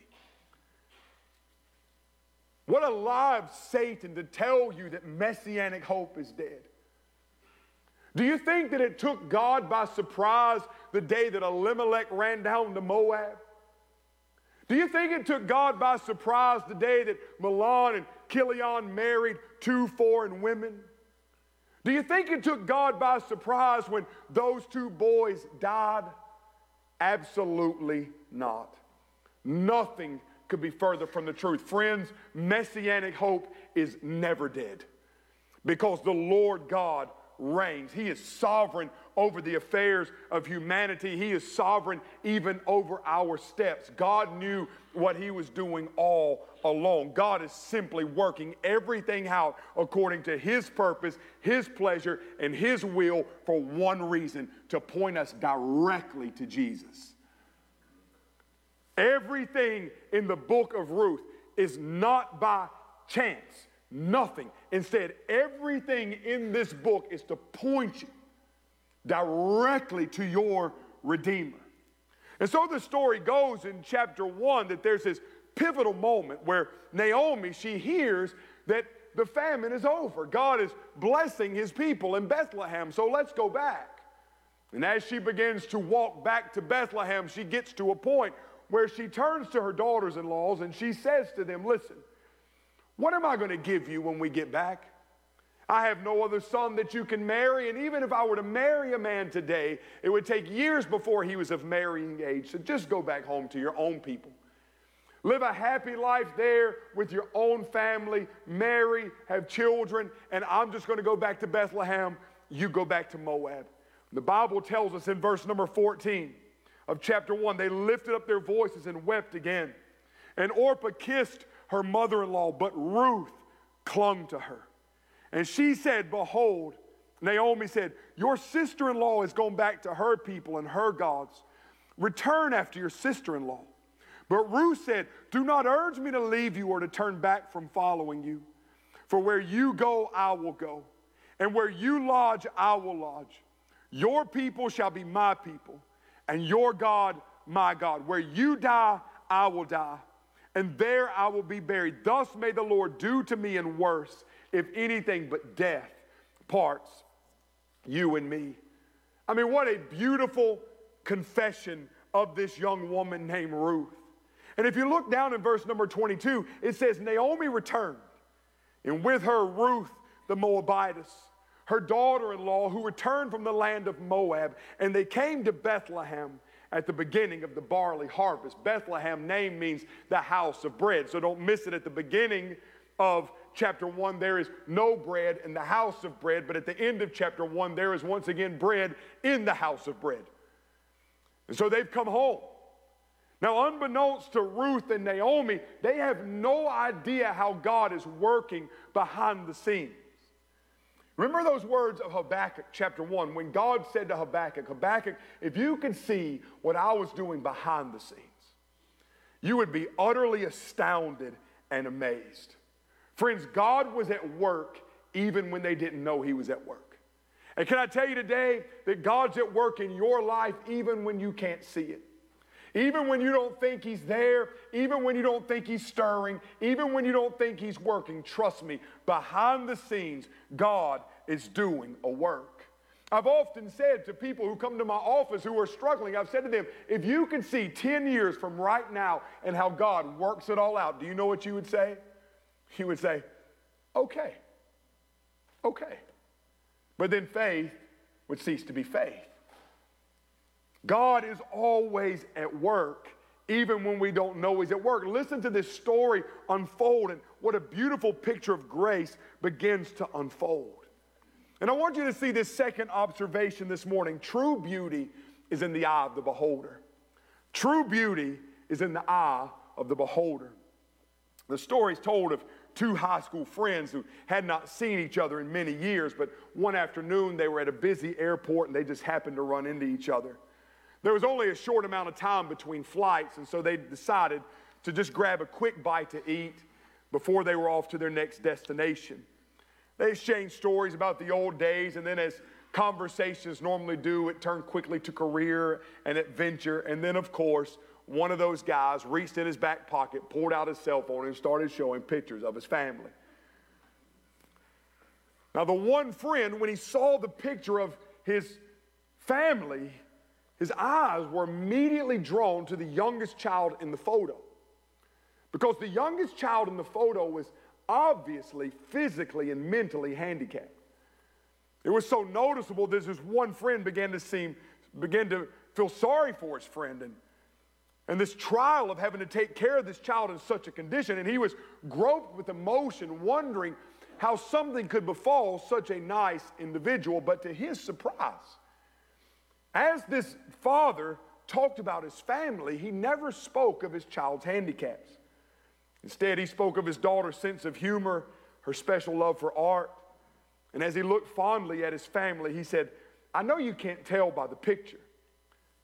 What a lie of Satan to tell you that messianic hope is dead. Do you think that it took God by surprise the day that Elimelech ran down to Moab? Do you think it took God by surprise the day that Mahlon and Chilion married two foreign women? Do you think it took God by surprise when those two boys died? Absolutely not. Nothing could be further from the truth. Friends, messianic hope is never dead. because the Lord God reigns. He is sovereign over the affairs of humanity. He is sovereign even over our steps. God knew what He was doing all along. God is simply working everything out according to His purpose, His pleasure, and His will for one reason to point us directly to Jesus. Everything in the book of Ruth is not by chance, nothing. Instead, everything in this book is to point you directly to your Redeemer. And so the story goes in chapter one that there's this pivotal moment where Naomi, she hears that the famine is over. God is blessing his people in Bethlehem, so let's go back. And as she begins to walk back to Bethlehem, she gets to a point where she turns to her daughters in laws and she says to them, Listen, what am I going to give you when we get back? I have no other son that you can marry, and even if I were to marry a man today, it would take years before he was of marrying age. So just go back home to your own people. Live a happy life there with your own family, marry, have children, and I'm just going to go back to Bethlehem. You go back to Moab. The Bible tells us in verse number 14 of chapter 1 they lifted up their voices and wept again. And Orpah kissed her mother in law, but Ruth clung to her. And she said, Behold, Naomi said, Your sister in law has gone back to her people and her gods. Return after your sister in law. But Ruth said, Do not urge me to leave you or to turn back from following you. For where you go, I will go, and where you lodge, I will lodge. Your people shall be my people, and your God, my God. Where you die, I will die, and there I will be buried. Thus may the Lord do to me and worse if anything but death parts you and me. I mean, what a beautiful confession of this young woman named Ruth. And if you look down in verse number 22, it says, Naomi returned, and with her Ruth the Moabitess, her daughter in law, who returned from the land of Moab, and they came to Bethlehem at the beginning of the barley harvest. Bethlehem name means the house of bread, so don't miss it at the beginning of chapter 1, there is no bread in the house of bread, but at the end of chapter 1, there is once again bread in the house of bread. And so they've come home. Now, unbeknownst to Ruth and Naomi, they have no idea how God is working behind the scenes. Remember those words of Habakkuk chapter 1 when God said to Habakkuk, Habakkuk, if you could see what I was doing behind the scenes, you would be utterly astounded and amazed. Friends, God was at work even when they didn't know He was at work. And can I tell you today that God's at work in your life even when you can't see it? Even when you don't think He's there, even when you don't think He's stirring, even when you don't think He's working, trust me, behind the scenes, God is doing a work. I've often said to people who come to my office who are struggling, I've said to them, if you could see 10 years from right now and how God works it all out, do you know what you would say? You would say, okay, okay. But then faith would cease to be faith. God is always at work, even when we don't know He's at work. Listen to this story unfold, and what a beautiful picture of grace begins to unfold. And I want you to see this second observation this morning. True beauty is in the eye of the beholder. True beauty is in the eye of the beholder. The story is told of two high school friends who had not seen each other in many years, but one afternoon they were at a busy airport and they just happened to run into each other. There was only a short amount of time between flights, and so they decided to just grab a quick bite to eat before they were off to their next destination. They exchanged stories about the old days, and then as conversations normally do, it turned quickly to career and adventure, and then, of course, one of those guys reached in his back pocket, pulled out his cell phone, and started showing pictures of his family. Now, the one friend, when he saw the picture of his family, his eyes were immediately drawn to the youngest child in the photo. Because the youngest child in the photo was obviously physically and mentally handicapped. It was so noticeable that his one friend began to seem, began to feel sorry for his friend and and this trial of having to take care of this child in such a condition. And he was groped with emotion, wondering how something could befall such a nice individual, but to his surprise, as this father talked about his family, he never spoke of his child's handicaps. Instead, he spoke of his daughter's sense of humor, her special love for art. And as he looked fondly at his family, he said, I know you can't tell by the picture,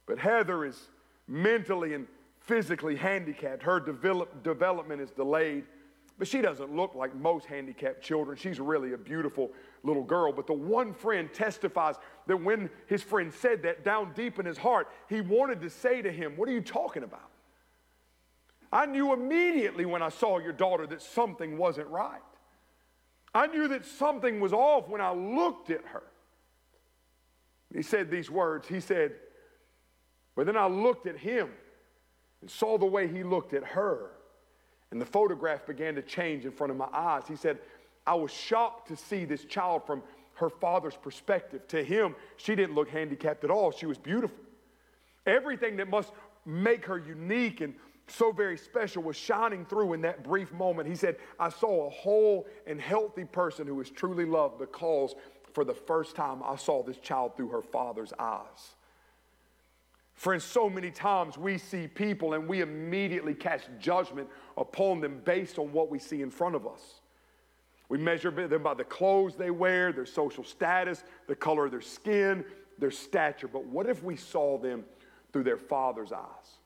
but Heather is mentally and physically handicapped. Her develop, development is delayed, but she doesn't look like most handicapped children. She's really a beautiful little girl. But the one friend testifies that when his friend said that down deep in his heart, he wanted to say to him, What are you talking about? I knew immediately when I saw your daughter that something wasn't right. I knew that something was off when I looked at her. He said these words. He said, But then I looked at him and saw the way he looked at her. And the photograph began to change in front of my eyes. He said, I was shocked to see this child from her father's perspective. To him, she didn't look handicapped at all. She was beautiful. Everything that must make her unique and so very special was shining through in that brief moment. He said, I saw a whole and healthy person who was truly loved because for the first time I saw this child through her father's eyes. Friends, so many times we see people and we immediately cast judgment upon them based on what we see in front of us. We measure them by the clothes they wear, their social status, the color of their skin, their stature. But what if we saw them through their father's eyes?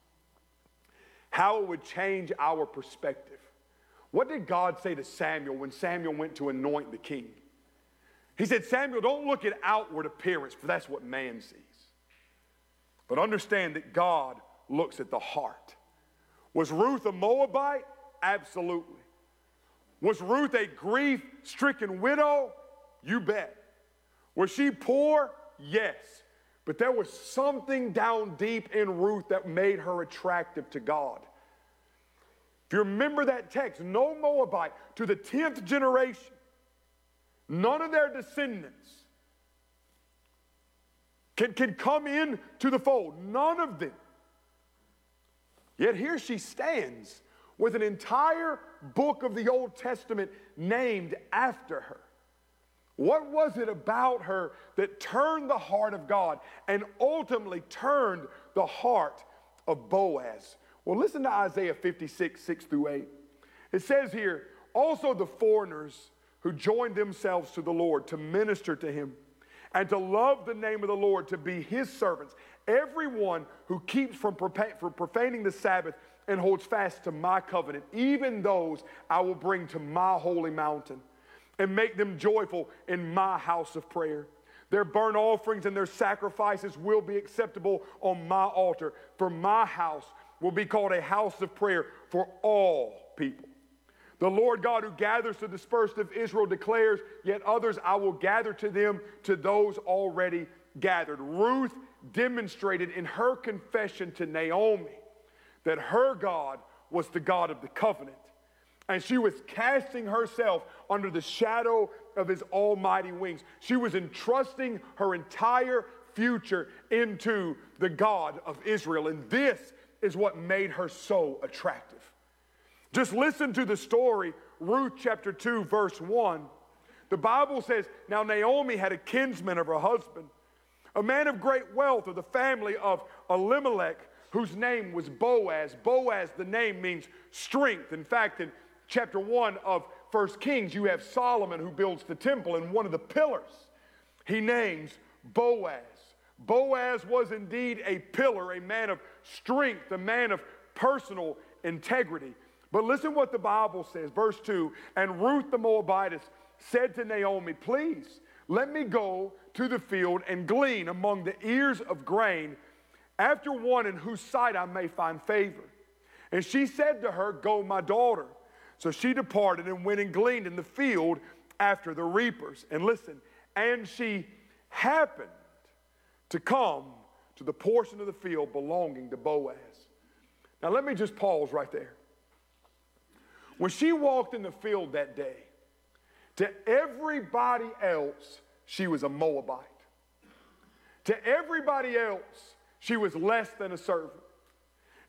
How it would change our perspective. What did God say to Samuel when Samuel went to anoint the king? He said, Samuel, don't look at outward appearance, for that's what man sees. But understand that God looks at the heart. Was Ruth a Moabite? Absolutely. Was Ruth a grief stricken widow? You bet. Was she poor? Yes. But there was something down deep in Ruth that made her attractive to God. If you remember that text, no Moabite to the 10th generation, none of their descendants can, can come in to the fold. None of them. Yet here she stands with an entire book of the Old Testament named after her. What was it about her that turned the heart of God and ultimately turned the heart of Boaz? Well, listen to Isaiah 56, 6 through 8. It says here, also the foreigners who joined themselves to the Lord to minister to him and to love the name of the Lord, to be his servants. Everyone who keeps from profaning the Sabbath and holds fast to my covenant, even those I will bring to my holy mountain and make them joyful in my house of prayer. Their burnt offerings and their sacrifices will be acceptable on my altar, for my house will be called a house of prayer for all people. The Lord God who gathers the dispersed of Israel declares, Yet others I will gather to them, to those already gathered. Ruth demonstrated in her confession to Naomi that her God was the God of the covenant and she was casting herself under the shadow of his almighty wings. She was entrusting her entire future into the God of Israel. And this is what made her so attractive. Just listen to the story, Ruth chapter 2, verse 1. The Bible says, Now Naomi had a kinsman of her husband, a man of great wealth of the family of Elimelech, whose name was Boaz. Boaz, the name means strength. In fact, in chapter 1 of First Kings, you have Solomon who builds the temple, and one of the pillars he names Boaz. Boaz was indeed a pillar, a man of strength, a man of personal integrity. But listen what the Bible says, verse 2 And Ruth the Moabitess said to Naomi, Please let me go to the field and glean among the ears of grain after one in whose sight I may find favor. And she said to her, Go, my daughter. So she departed and went and gleaned in the field after the reapers. And listen, and she happened to come to the portion of the field belonging to Boaz. Now, let me just pause right there. When she walked in the field that day, to everybody else, she was a Moabite. To everybody else, she was less than a servant.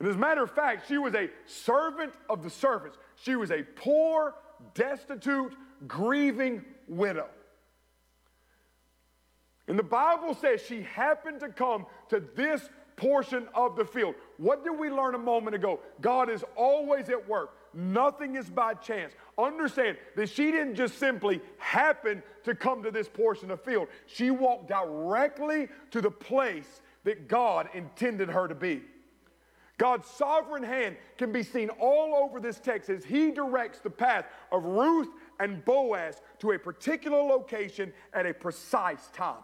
And as a matter of fact, she was a servant of the servants. She was a poor, destitute, grieving widow. And the Bible says she happened to come to this portion of the field. What did we learn a moment ago? God is always at work. Nothing is by chance. Understand that she didn't just simply happen to come to this portion of field. She walked directly to the place that God intended her to be. God's sovereign hand can be seen all over this text as He directs the path of Ruth and Boaz to a particular location at a precise time.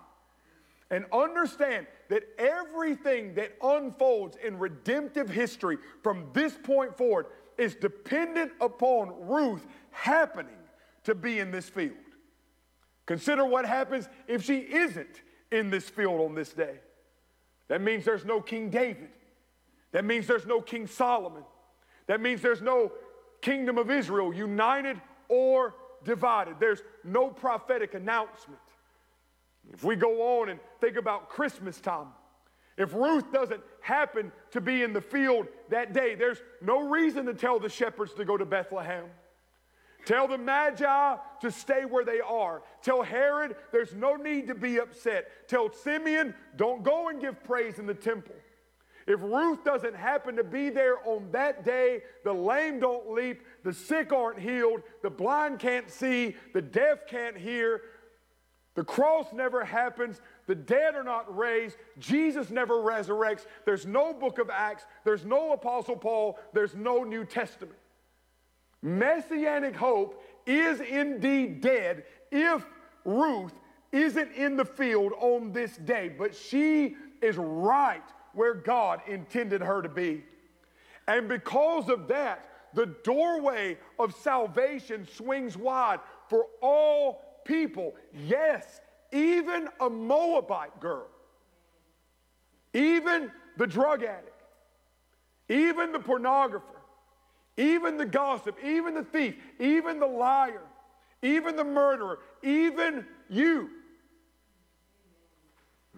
And understand that everything that unfolds in redemptive history from this point forward is dependent upon Ruth happening to be in this field. Consider what happens if she isn't in this field on this day. That means there's no King David. That means there's no King Solomon. That means there's no kingdom of Israel united or divided. There's no prophetic announcement. If we go on and think about Christmas time, if Ruth doesn't happen to be in the field that day, there's no reason to tell the shepherds to go to Bethlehem. Tell the Magi to stay where they are. Tell Herod there's no need to be upset. Tell Simeon don't go and give praise in the temple. If Ruth doesn't happen to be there on that day, the lame don't leap, the sick aren't healed, the blind can't see, the deaf can't hear, the cross never happens. The dead are not raised. Jesus never resurrects. There's no book of Acts. There's no Apostle Paul. There's no New Testament. Messianic hope is indeed dead if Ruth isn't in the field on this day, but she is right where God intended her to be. And because of that, the doorway of salvation swings wide for all people. Yes, even a Moabite girl, even the drug addict, even the pornographer, even the gossip, even the thief, even the liar, even the murderer, even you.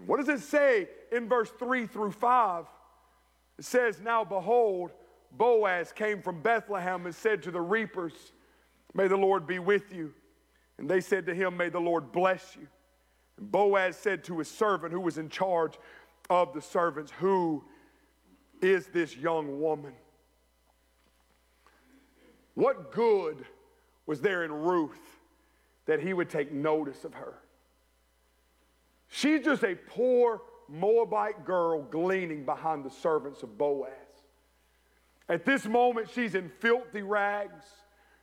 What does it say in verse 3 through 5? It says, Now behold, Boaz came from Bethlehem and said to the reapers, May the Lord be with you. And they said to him, May the Lord bless you. And Boaz said to his servant who was in charge of the servants, Who is this young woman? What good was there in Ruth that he would take notice of her? She's just a poor Moabite girl gleaning behind the servants of Boaz. At this moment, she's in filthy rags.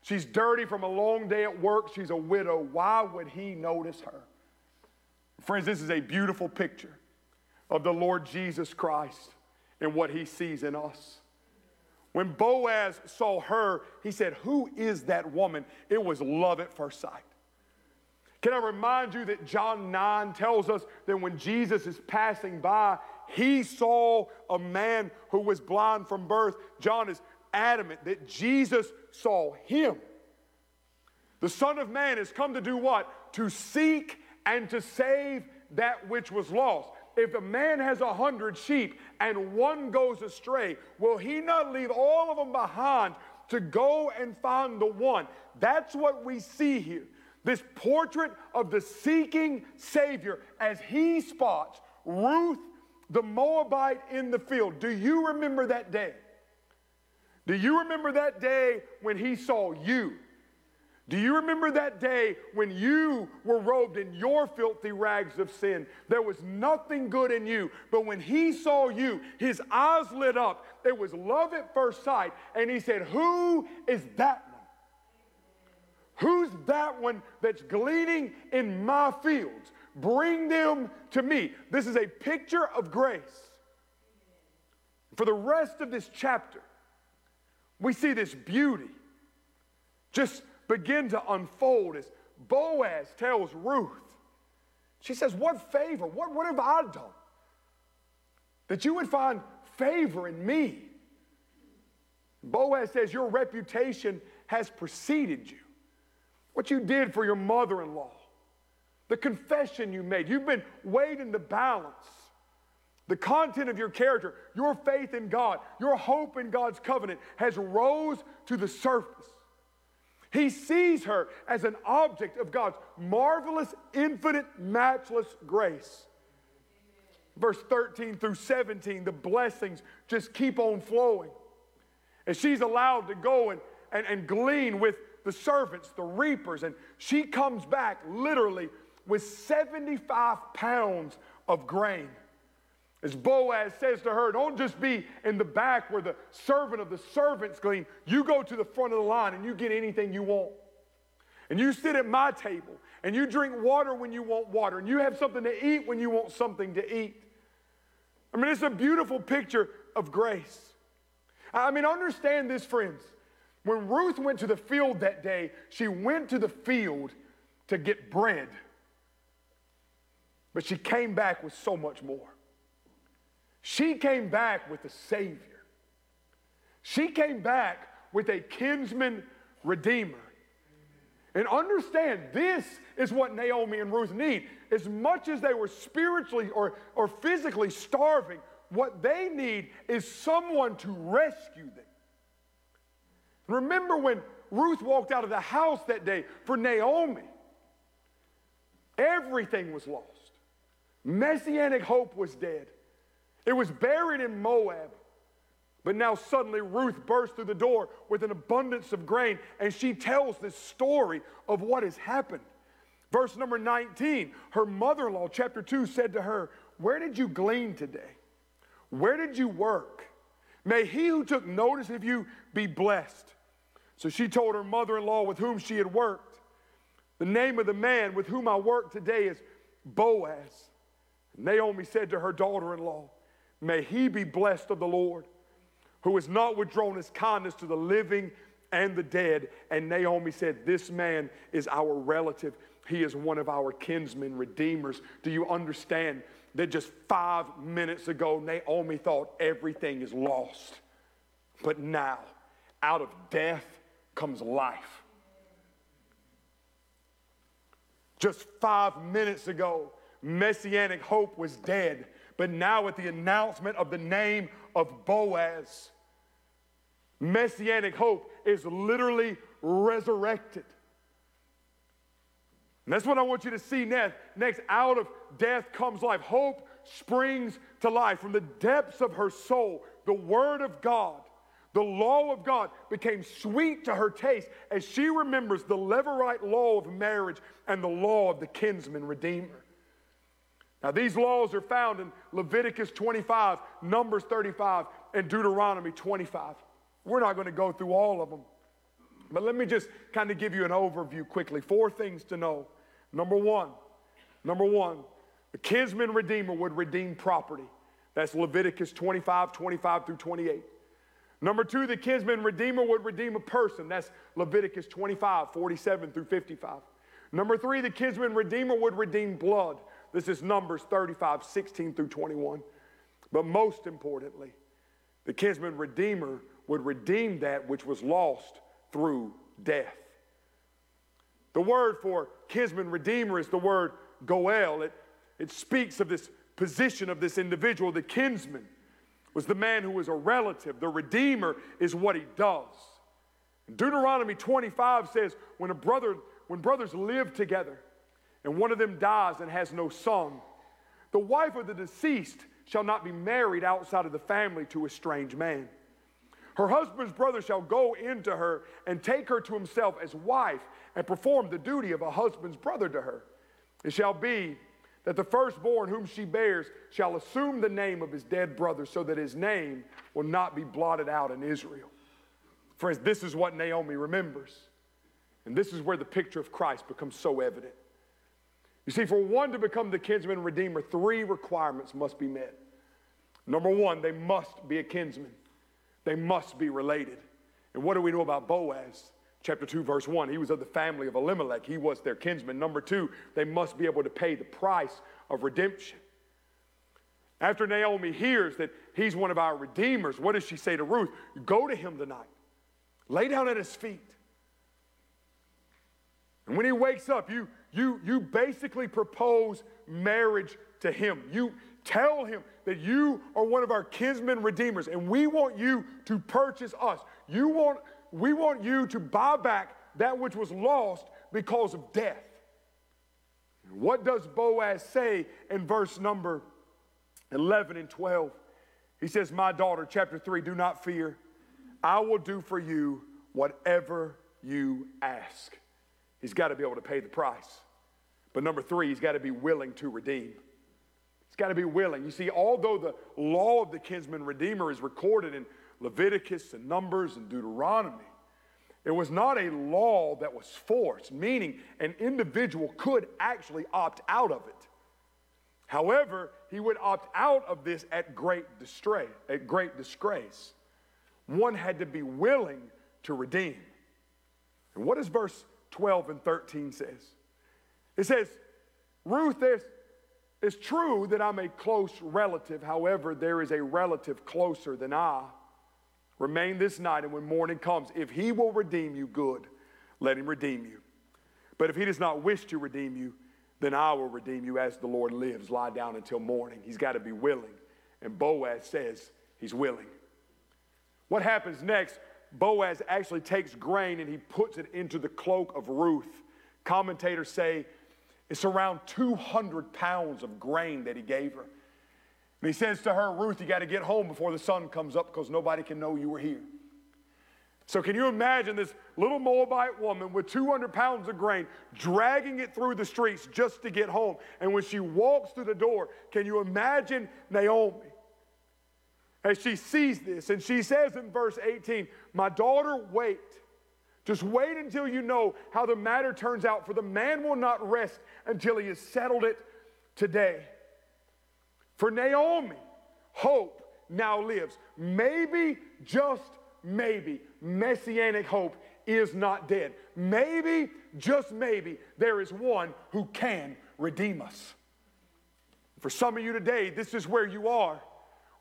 She's dirty from a long day at work. She's a widow. Why would he notice her? Friends, this is a beautiful picture of the Lord Jesus Christ and what he sees in us. When Boaz saw her, he said, Who is that woman? It was love at first sight. Can I remind you that John 9 tells us that when Jesus is passing by, he saw a man who was blind from birth. John is adamant that Jesus saw him. The Son of Man has come to do what? To seek and to save that which was lost. If a man has a hundred sheep and one goes astray, will he not leave all of them behind to go and find the one? That's what we see here. This portrait of the seeking Savior as he spots Ruth the Moabite in the field. Do you remember that day? Do you remember that day when he saw you? Do you remember that day when you were robed in your filthy rags of sin? There was nothing good in you, but when he saw you, his eyes lit up. It was love at first sight, and he said, Who is that? Who's that one that's gleaning in my fields? Bring them to me. This is a picture of grace. For the rest of this chapter, we see this beauty just begin to unfold as Boaz tells Ruth. She says, What favor? What, what have I done? That you would find favor in me. Boaz says, Your reputation has preceded you. What you did for your mother in law, the confession you made, you've been weighed in the balance. The content of your character, your faith in God, your hope in God's covenant has rose to the surface. He sees her as an object of God's marvelous, infinite, matchless grace. Verse 13 through 17, the blessings just keep on flowing. And she's allowed to go and, and, and glean with the servants, the reapers, and she comes back literally with 75 pounds of grain. As Boaz says to her, don't just be in the back where the servant of the servants glean. You go to the front of the line and you get anything you want. And you sit at my table and you drink water when you want water and you have something to eat when you want something to eat. I mean, it's a beautiful picture of grace. I mean, understand this, friends. When Ruth went to the field that day, she went to the field to get bread. But she came back with so much more. She came back with a Savior. She came back with a kinsman redeemer. And understand, this is what Naomi and Ruth need. As much as they were spiritually or, or physically starving, what they need is someone to rescue them. Remember when Ruth walked out of the house that day for Naomi, everything was lost. Messianic hope was dead. It was buried in Moab. But now suddenly Ruth bursts through the door with an abundance of grain, and she tells this story of what has happened. Verse number 19 her mother in law, chapter 2, said to her, Where did you glean today? Where did you work? May he who took notice of you be blessed. So she told her mother in law with whom she had worked, The name of the man with whom I work today is Boaz. Naomi said to her daughter in law, May he be blessed of the Lord, who has not withdrawn his kindness to the living and the dead. And Naomi said, This man is our relative. He is one of our kinsmen, redeemers. Do you understand that just five minutes ago, Naomi thought everything is lost? But now, out of death comes life. Just five minutes ago, messianic hope was dead. But now, at the announcement of the name of Boaz, messianic hope is literally resurrected. And that's what I want you to see next. Next, out of death comes life. Hope springs to life. From the depths of her soul, the Word of God, the law of God became sweet to her taste as she remembers the Levirate law of marriage and the law of the kinsman redeemer. Now, these laws are found in Leviticus 25, Numbers 35, and Deuteronomy 25. We're not going to go through all of them, but let me just kind of give you an overview quickly. Four things to know. Number one, number one, the kinsman redeemer would redeem property. That's Leviticus 25, 25 through 28. Number two, the kinsman redeemer would redeem a person. That's Leviticus 25, 47 through 55. Number three, the kinsman redeemer would redeem blood. This is Numbers 35, 16 through 21. But most importantly, the kinsman redeemer would redeem that which was lost through death. The word for kinsman redeemer is the word goel. It, it speaks of this position of this individual. The kinsman was the man who was a relative. The redeemer is what he does. Deuteronomy 25 says, when a brother, when brothers live together, and one of them dies and has no son, the wife of the deceased shall not be married outside of the family to a strange man. Her husband's brother shall go into her and take her to himself as wife and perform the duty of a husband's brother to her. It shall be that the firstborn whom she bears shall assume the name of his dead brother so that his name will not be blotted out in Israel. Friends, this is what Naomi remembers. And this is where the picture of Christ becomes so evident. You see, for one to become the kinsman redeemer, three requirements must be met. Number one, they must be a kinsman, they must be related. And what do we know about Boaz? Chapter 2, verse 1, he was of the family of Elimelech. He was their kinsman. Number two, they must be able to pay the price of redemption. After Naomi hears that he's one of our redeemers, what does she say to Ruth? Go to him tonight, lay down at his feet. And when he wakes up, you, you, you basically propose marriage to him. You tell him that you are one of our kinsmen redeemers and we want you to purchase us. You want, we want you to buy back that which was lost because of death. What does Boaz say in verse number 11 and 12? He says, My daughter, chapter 3, do not fear. I will do for you whatever you ask. He's got to be able to pay the price. But number three, he's got to be willing to redeem. He's got to be willing. You see, although the law of the kinsman redeemer is recorded in Leviticus and Numbers and Deuteronomy, it was not a law that was forced, meaning an individual could actually opt out of it. However, he would opt out of this at great disgrace, at great disgrace. One had to be willing to redeem. And what does verse 12 and 13 says? It says, Ruth is, it's true that I'm a close relative. However, there is a relative closer than I. Remain this night, and when morning comes, if he will redeem you, good, let him redeem you. But if he does not wish to redeem you, then I will redeem you as the Lord lives. Lie down until morning. He's got to be willing. And Boaz says he's willing. What happens next? Boaz actually takes grain and he puts it into the cloak of Ruth. Commentators say it's around 200 pounds of grain that he gave her. And he says to her, Ruth, you got to get home before the sun comes up because nobody can know you were here. So, can you imagine this little Moabite woman with 200 pounds of grain dragging it through the streets just to get home? And when she walks through the door, can you imagine Naomi as she sees this? And she says in verse 18, My daughter, wait. Just wait until you know how the matter turns out, for the man will not rest until he has settled it today. For Naomi, hope now lives. Maybe, just maybe, messianic hope is not dead. Maybe, just maybe, there is one who can redeem us. For some of you today, this is where you are.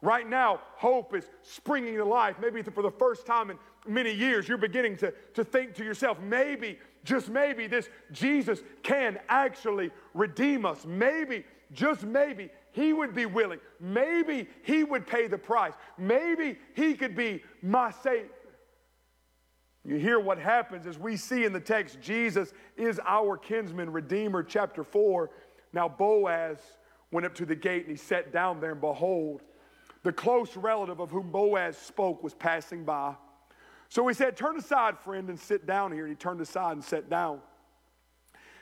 Right now, hope is springing to life. Maybe for the first time in many years, you're beginning to, to think to yourself, maybe, just maybe, this Jesus can actually redeem us. Maybe, just maybe, he would be willing. Maybe he would pay the price. Maybe he could be my Savior. You hear what happens as we see in the text Jesus is our kinsman, Redeemer, chapter 4. Now Boaz went up to the gate and he sat down there, and behold, the close relative of whom Boaz spoke was passing by. So he said, Turn aside, friend, and sit down here. And he turned aside and sat down.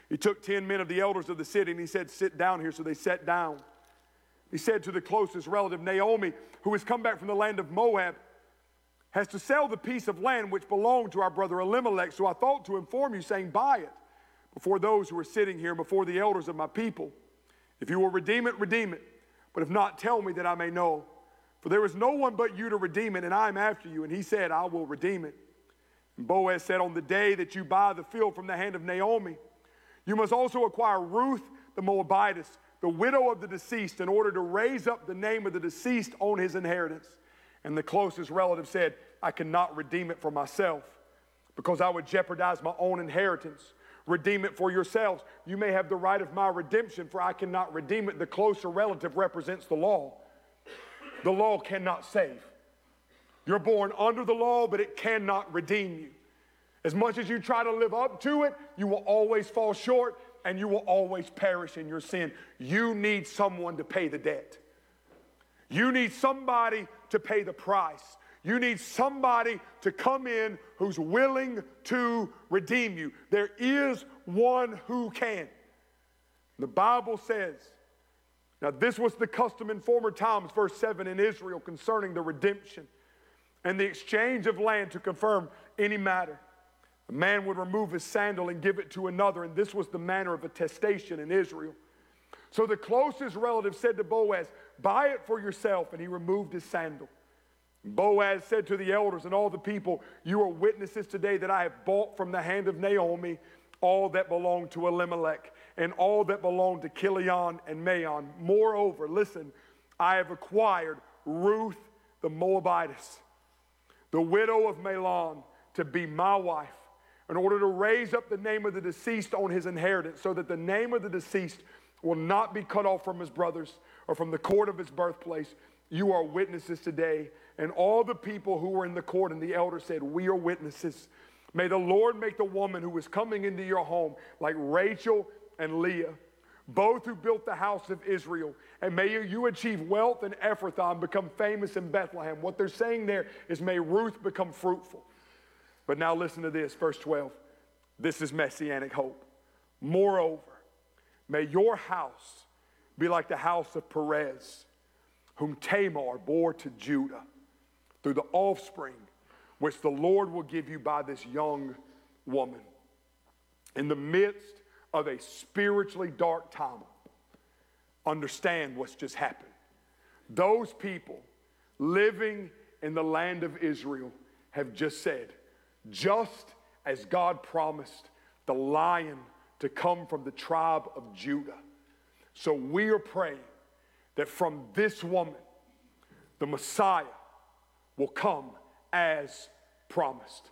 He took 10 men of the elders of the city and he said, Sit down here. So they sat down. He said to the closest relative, Naomi, who has come back from the land of Moab, has to sell the piece of land which belonged to our brother Elimelech. So I thought to inform you, saying, Buy it before those who are sitting here, before the elders of my people. If you will redeem it, redeem it. But if not, tell me that I may know. For there is no one but you to redeem it, and I am after you. And he said, I will redeem it. And Boaz said, On the day that you buy the field from the hand of Naomi, you must also acquire Ruth the Moabitess, the widow of the deceased, in order to raise up the name of the deceased on his inheritance. And the closest relative said, I cannot redeem it for myself because I would jeopardize my own inheritance. Redeem it for yourselves. You may have the right of my redemption, for I cannot redeem it. The closer relative represents the law. The law cannot save. You're born under the law, but it cannot redeem you. As much as you try to live up to it, you will always fall short and you will always perish in your sin. You need someone to pay the debt. You need somebody to pay the price. You need somebody to come in who's willing to redeem you. There is one who can. The Bible says, now this was the custom in former times, verse 7 in Israel concerning the redemption and the exchange of land to confirm any matter. A man would remove his sandal and give it to another, and this was the manner of attestation in Israel. So the closest relative said to Boaz, Buy it for yourself, and he removed his sandal. Boaz said to the elders and all the people, You are witnesses today that I have bought from the hand of Naomi all that belonged to Elimelech and all that belonged to Chilion and Mahlon. Moreover, listen, I have acquired Ruth the Moabitess, the widow of Mahlon, to be my wife in order to raise up the name of the deceased on his inheritance, so that the name of the deceased will not be cut off from his brothers or from the court of his birthplace. You are witnesses today. And all the people who were in the court and the elders said, We are witnesses. May the Lord make the woman who is coming into your home like Rachel and Leah, both who built the house of Israel. And may you, you achieve wealth in Ephrathah and become famous in Bethlehem. What they're saying there is may Ruth become fruitful. But now listen to this, verse 12. This is messianic hope. Moreover, may your house be like the house of Perez, whom Tamar bore to Judah through the offspring which the Lord will give you by this young woman. In the midst of a spiritually dark time, understand what's just happened. Those people living in the land of Israel have just said, just as God promised the lion to come from the tribe of Judah. So we are praying that from this woman, the Messiah will come as promised.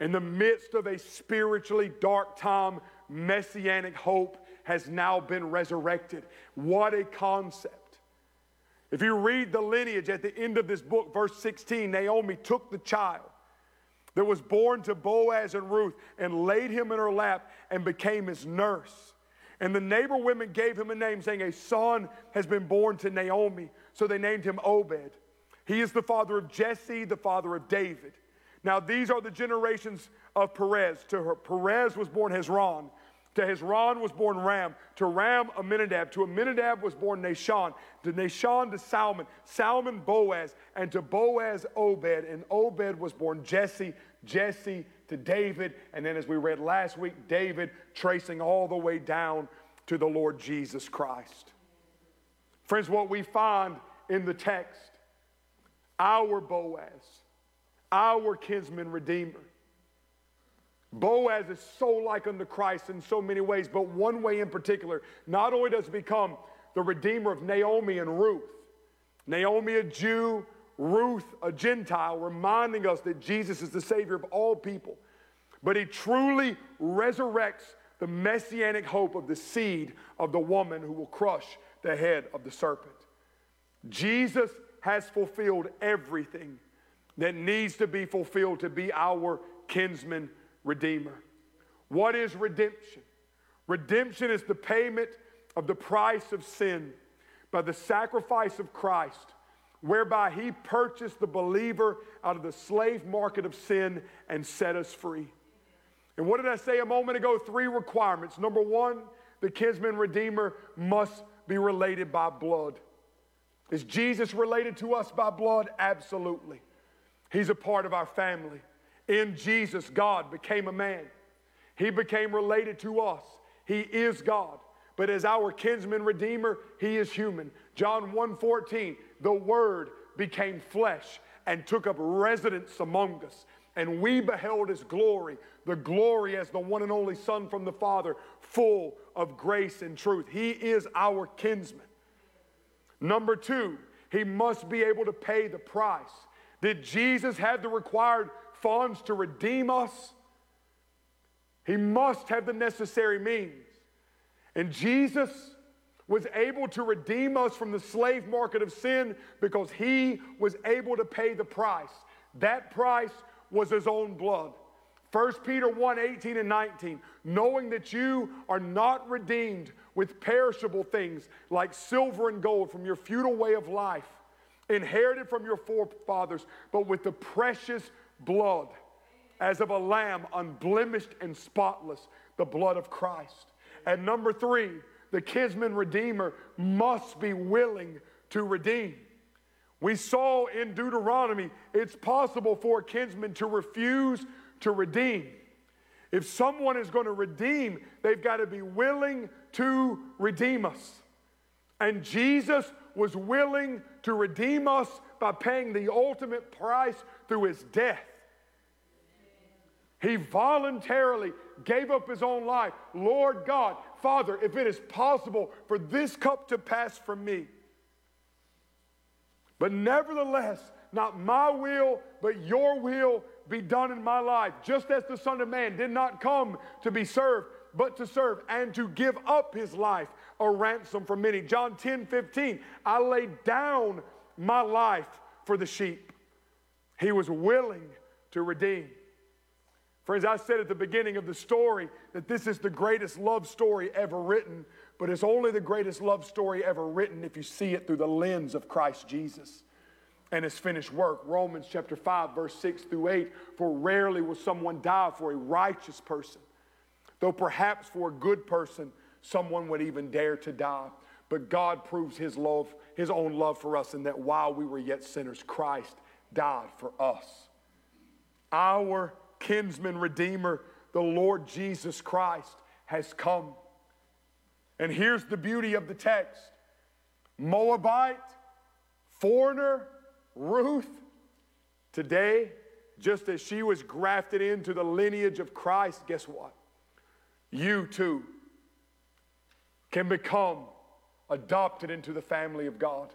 In the midst of a spiritually dark time, messianic hope has now been resurrected. What a concept. If you read the lineage at the end of this book, verse 16, Naomi took the child that was born to Boaz and Ruth and laid him in her lap and became his nurse. And the neighbor women gave him a name, saying, A son has been born to Naomi. So they named him Obed. He is the father of Jesse, the father of David. Now, these are the generations of Perez. To her, Perez was born Hezron. To Hezron was born Ram. To Ram, Aminadab. To Aminadab was born Nahshon. To Nahshon, to Salmon. Salmon, Boaz. And to Boaz, Obed. And Obed was born Jesse. Jesse to David. And then, as we read last week, David tracing all the way down to the Lord Jesus Christ. Friends, what we find in the text, our Boaz, our kinsman redeemer. Boaz is so like unto Christ in so many ways, but one way in particular, not only does he become the redeemer of Naomi and Ruth, Naomi a Jew, Ruth a Gentile, reminding us that Jesus is the Savior of all people, but he truly resurrects the messianic hope of the seed of the woman who will crush the head of the serpent. Jesus has fulfilled everything that needs to be fulfilled to be our kinsman redeemer. What is redemption? Redemption is the payment of the price of sin by the sacrifice of Christ, whereby he purchased the believer out of the slave market of sin and set us free. And what did I say a moment ago? Three requirements. Number one, the kinsman redeemer must be related by blood. Is Jesus related to us by blood? Absolutely. He's a part of our family. In Jesus, God became a man. He became related to us. He is God. But as our kinsman redeemer, he is human. John 1:14, the word became flesh and took up residence among us. And we beheld his glory, the glory as the one and only Son from the Father, full of grace and truth. He is our kinsman. Number two, he must be able to pay the price. Did Jesus have the required funds to redeem us? He must have the necessary means. And Jesus was able to redeem us from the slave market of sin because he was able to pay the price. That price was his own blood. 1 Peter 1 18 and 19, knowing that you are not redeemed with perishable things like silver and gold from your futile way of life, inherited from your forefathers, but with the precious blood as of a lamb, unblemished and spotless, the blood of Christ. And number three, the kinsman redeemer must be willing to redeem. We saw in Deuteronomy it's possible for a kinsman to refuse to redeem. If someone is going to redeem, they've got to be willing to redeem us. And Jesus was willing to redeem us by paying the ultimate price through his death. He voluntarily gave up his own life. Lord God, Father, if it is possible for this cup to pass from me. But nevertheless, not my will, but your will be done in my life. Just as the Son of Man did not come to be served, but to serve and to give up his life a ransom for many. John 10 15, I laid down my life for the sheep. He was willing to redeem. Friends, I said at the beginning of the story that this is the greatest love story ever written, but it's only the greatest love story ever written if you see it through the lens of Christ Jesus and his finished work. Romans chapter 5, verse 6 through 8. For rarely will someone die for a righteous person, though perhaps for a good person, someone would even dare to die. But God proves his love, his own love for us, in that while we were yet sinners, Christ died for us. Our kinsman redeemer, the Lord Jesus Christ, has come. And here's the beauty of the text Moabite, foreigner, Ruth, today, just as she was grafted into the lineage of Christ, guess what? You too can become adopted into the family of God.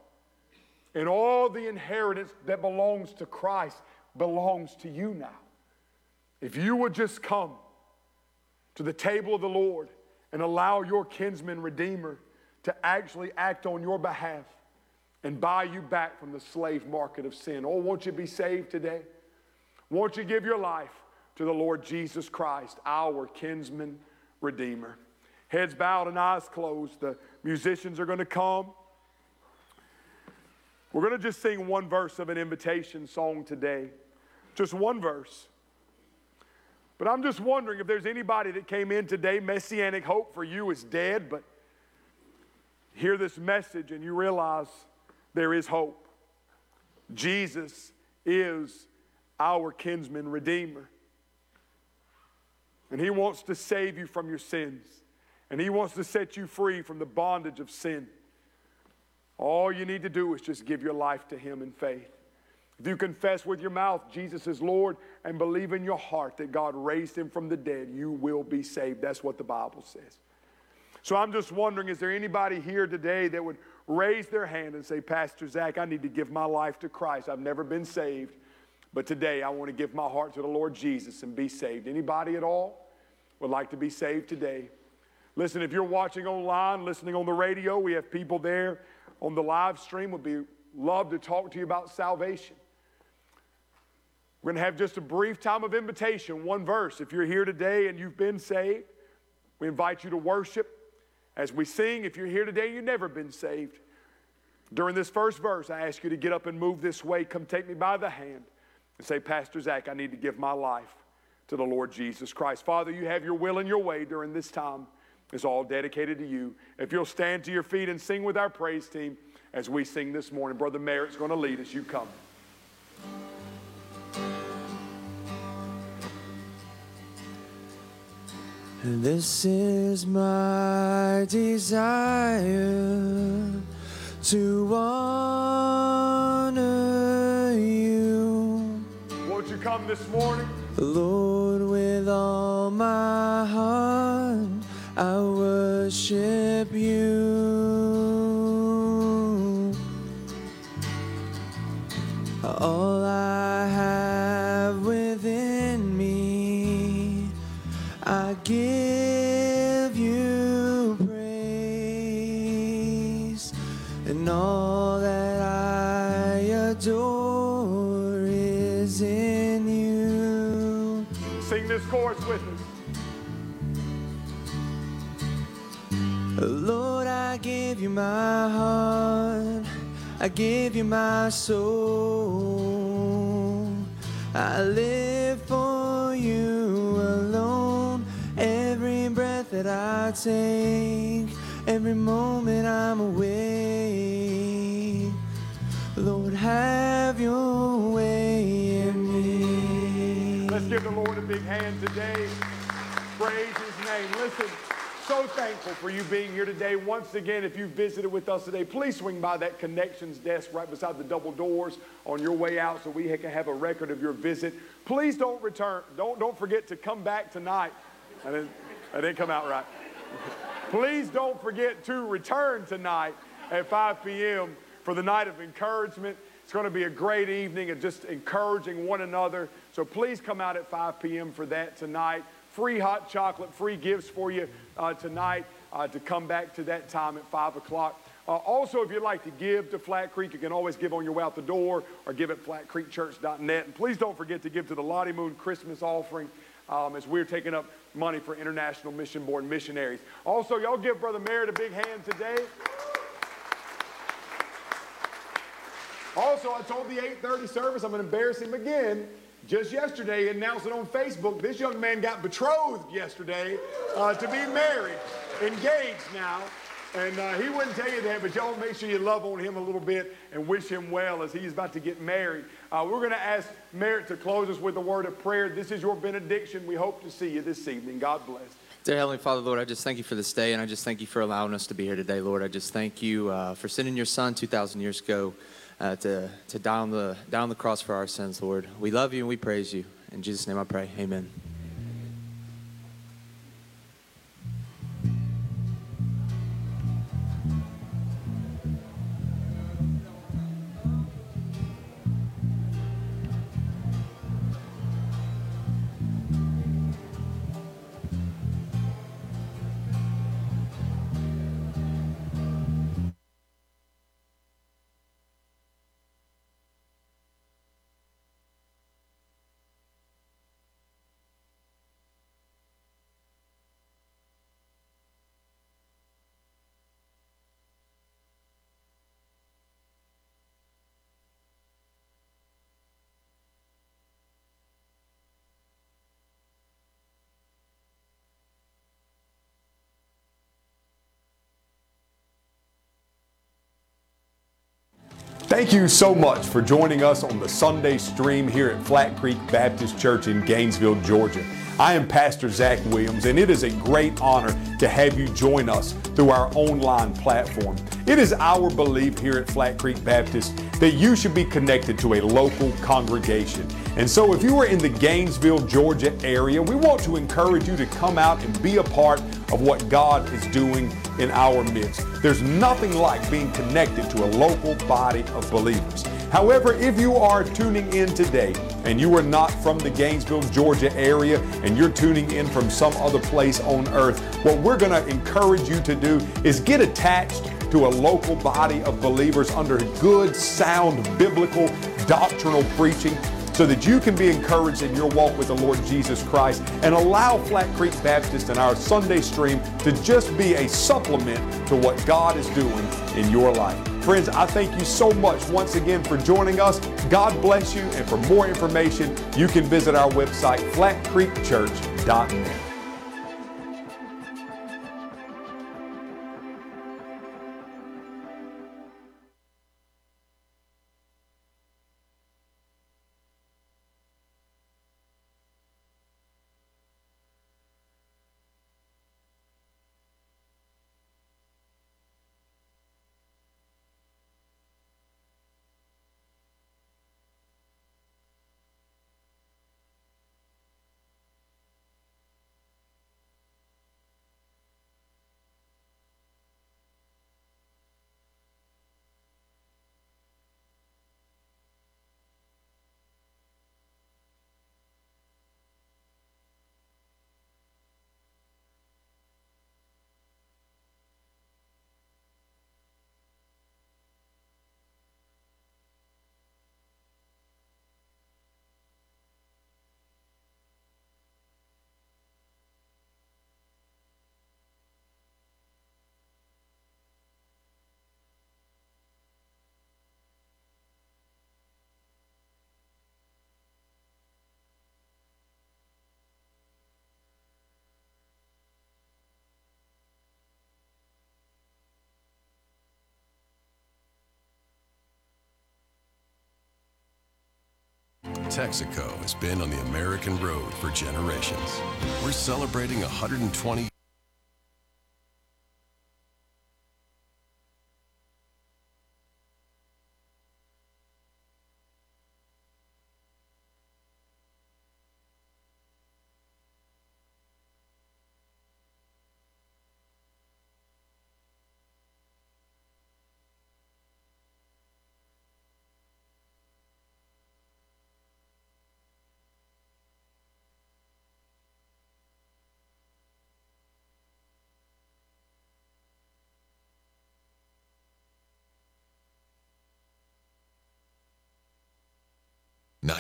And all the inheritance that belongs to Christ belongs to you now. If you would just come to the table of the Lord and allow your kinsman redeemer to actually act on your behalf and buy you back from the slave market of sin. Oh, won't you be saved today? Won't you give your life to the Lord Jesus Christ, our kinsman redeemer? Heads bowed and eyes closed. The musicians are going to come. We're going to just sing one verse of an invitation song today. Just one verse. But I'm just wondering if there's anybody that came in today, messianic hope for you is dead, but hear this message and you realize there is hope. Jesus is our kinsman redeemer. And he wants to save you from your sins. And he wants to set you free from the bondage of sin. All you need to do is just give your life to him in faith. If you confess with your mouth Jesus is Lord and believe in your heart that God raised him from the dead, you will be saved. That's what the Bible says. So I'm just wondering is there anybody here today that would raise their hand and say, Pastor Zach, I need to give my life to Christ. I've never been saved, but today I want to give my heart to the Lord Jesus and be saved. Anybody at all would like to be saved today? Listen, if you're watching online, listening on the radio, we have people there on the live stream would be love to talk to you about salvation. We're going to have just a brief time of invitation, one verse. If you're here today and you've been saved, we invite you to worship as we sing. If you're here today and you've never been saved, during this first verse, I ask you to get up and move this way. Come take me by the hand and say, Pastor Zach, I need to give my life to the Lord Jesus Christ. Father, you have your will and your way during this time. It's all dedicated to you. If you'll stand to your feet and sing with our praise team as we sing this morning, Brother Merritt's going to lead us. You come. This is my desire to honor you, Won't you come this morning? Lord, with all my heart. I worship you. My heart, I give you my soul. I live for you alone. Every breath that I take, every moment I'm awake. Lord, have your way in me. Let's give the Lord a big hand today. Praise his name. Listen, so thankful for you being here today. Once again, if you visited with us today, please swing by that connections desk right beside the double doors on your way out so we can have a record of your visit. Please don't return. Don't, don't forget to come back tonight. I didn't, I didn't come out right. [LAUGHS] Please don't forget to return tonight at 5 p.m. for the night of encouragement. It's going to be a great evening of just encouraging one another. So please come out at 5 p.m. for that tonight. Free hot chocolate, free gifts for you uh, tonight uh, to come back to that time at 5 o'clock. Uh, also, if you'd like to give to Flat Creek, you can always give on your way out the door or give at flatcreekchurch.net. And please don't forget to give to the Lottie Moon Christmas offering. um, as we're taking up money for International Mission Board missionaries. Also, y'all give Brother Merritt a big hand today. Also, I told the 8:30 service I'm going to embarrass him again. Just yesterday, announced it on Facebook. This young man got betrothed yesterday uh, to be married, engaged now. And uh, he wouldn't tell you that, but y'all make sure you love on him a little bit and wish him well as he's about to get married. Uh, we're going to ask Merritt to close us with a word of prayer. This is your benediction. We hope to see you this evening. God bless. Dear Heavenly Father, Lord, I just thank you for this day, and I just thank you for allowing us to be here today, Lord. I just thank you uh, for sending your Son 2,000 years ago uh, to, to die, on the, die on the cross for our sins, Lord. We love you and we praise you. In Jesus' name I pray. Amen. Thank you so much for joining us on the Sunday stream here at Flat Creek Baptist Church in Gainesville, Georgia. I am Pastor Zach Williams, and it is a great honor to have you join us through our online platform. It is our belief here at Flat Creek Baptist that you should be connected to a local congregation. And so, if you are in the Gainesville, Georgia area, we want to encourage you to come out and be a part of what God is doing in our midst. There's nothing like being connected to a local body of believers. However, if you are tuning in today and you are not from the Gainesville, Georgia area and you're tuning in from some other place on earth, what we're going to encourage you to do is get attached to a local body of believers under good, sound, biblical, doctrinal preaching so that you can be encouraged in your walk with the Lord Jesus Christ and allow Flat Creek Baptist and our Sunday stream to just be a supplement to what God is doing in your life. Friends, I thank you so much once again for joining us. God bless you. And for more information, you can visit our website, flatcreekchurch.net. Texaco has been on the American road for generations. We're celebrating 120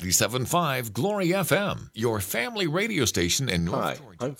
97.5 Glory FM, your family radio station in North Hi, Georgia.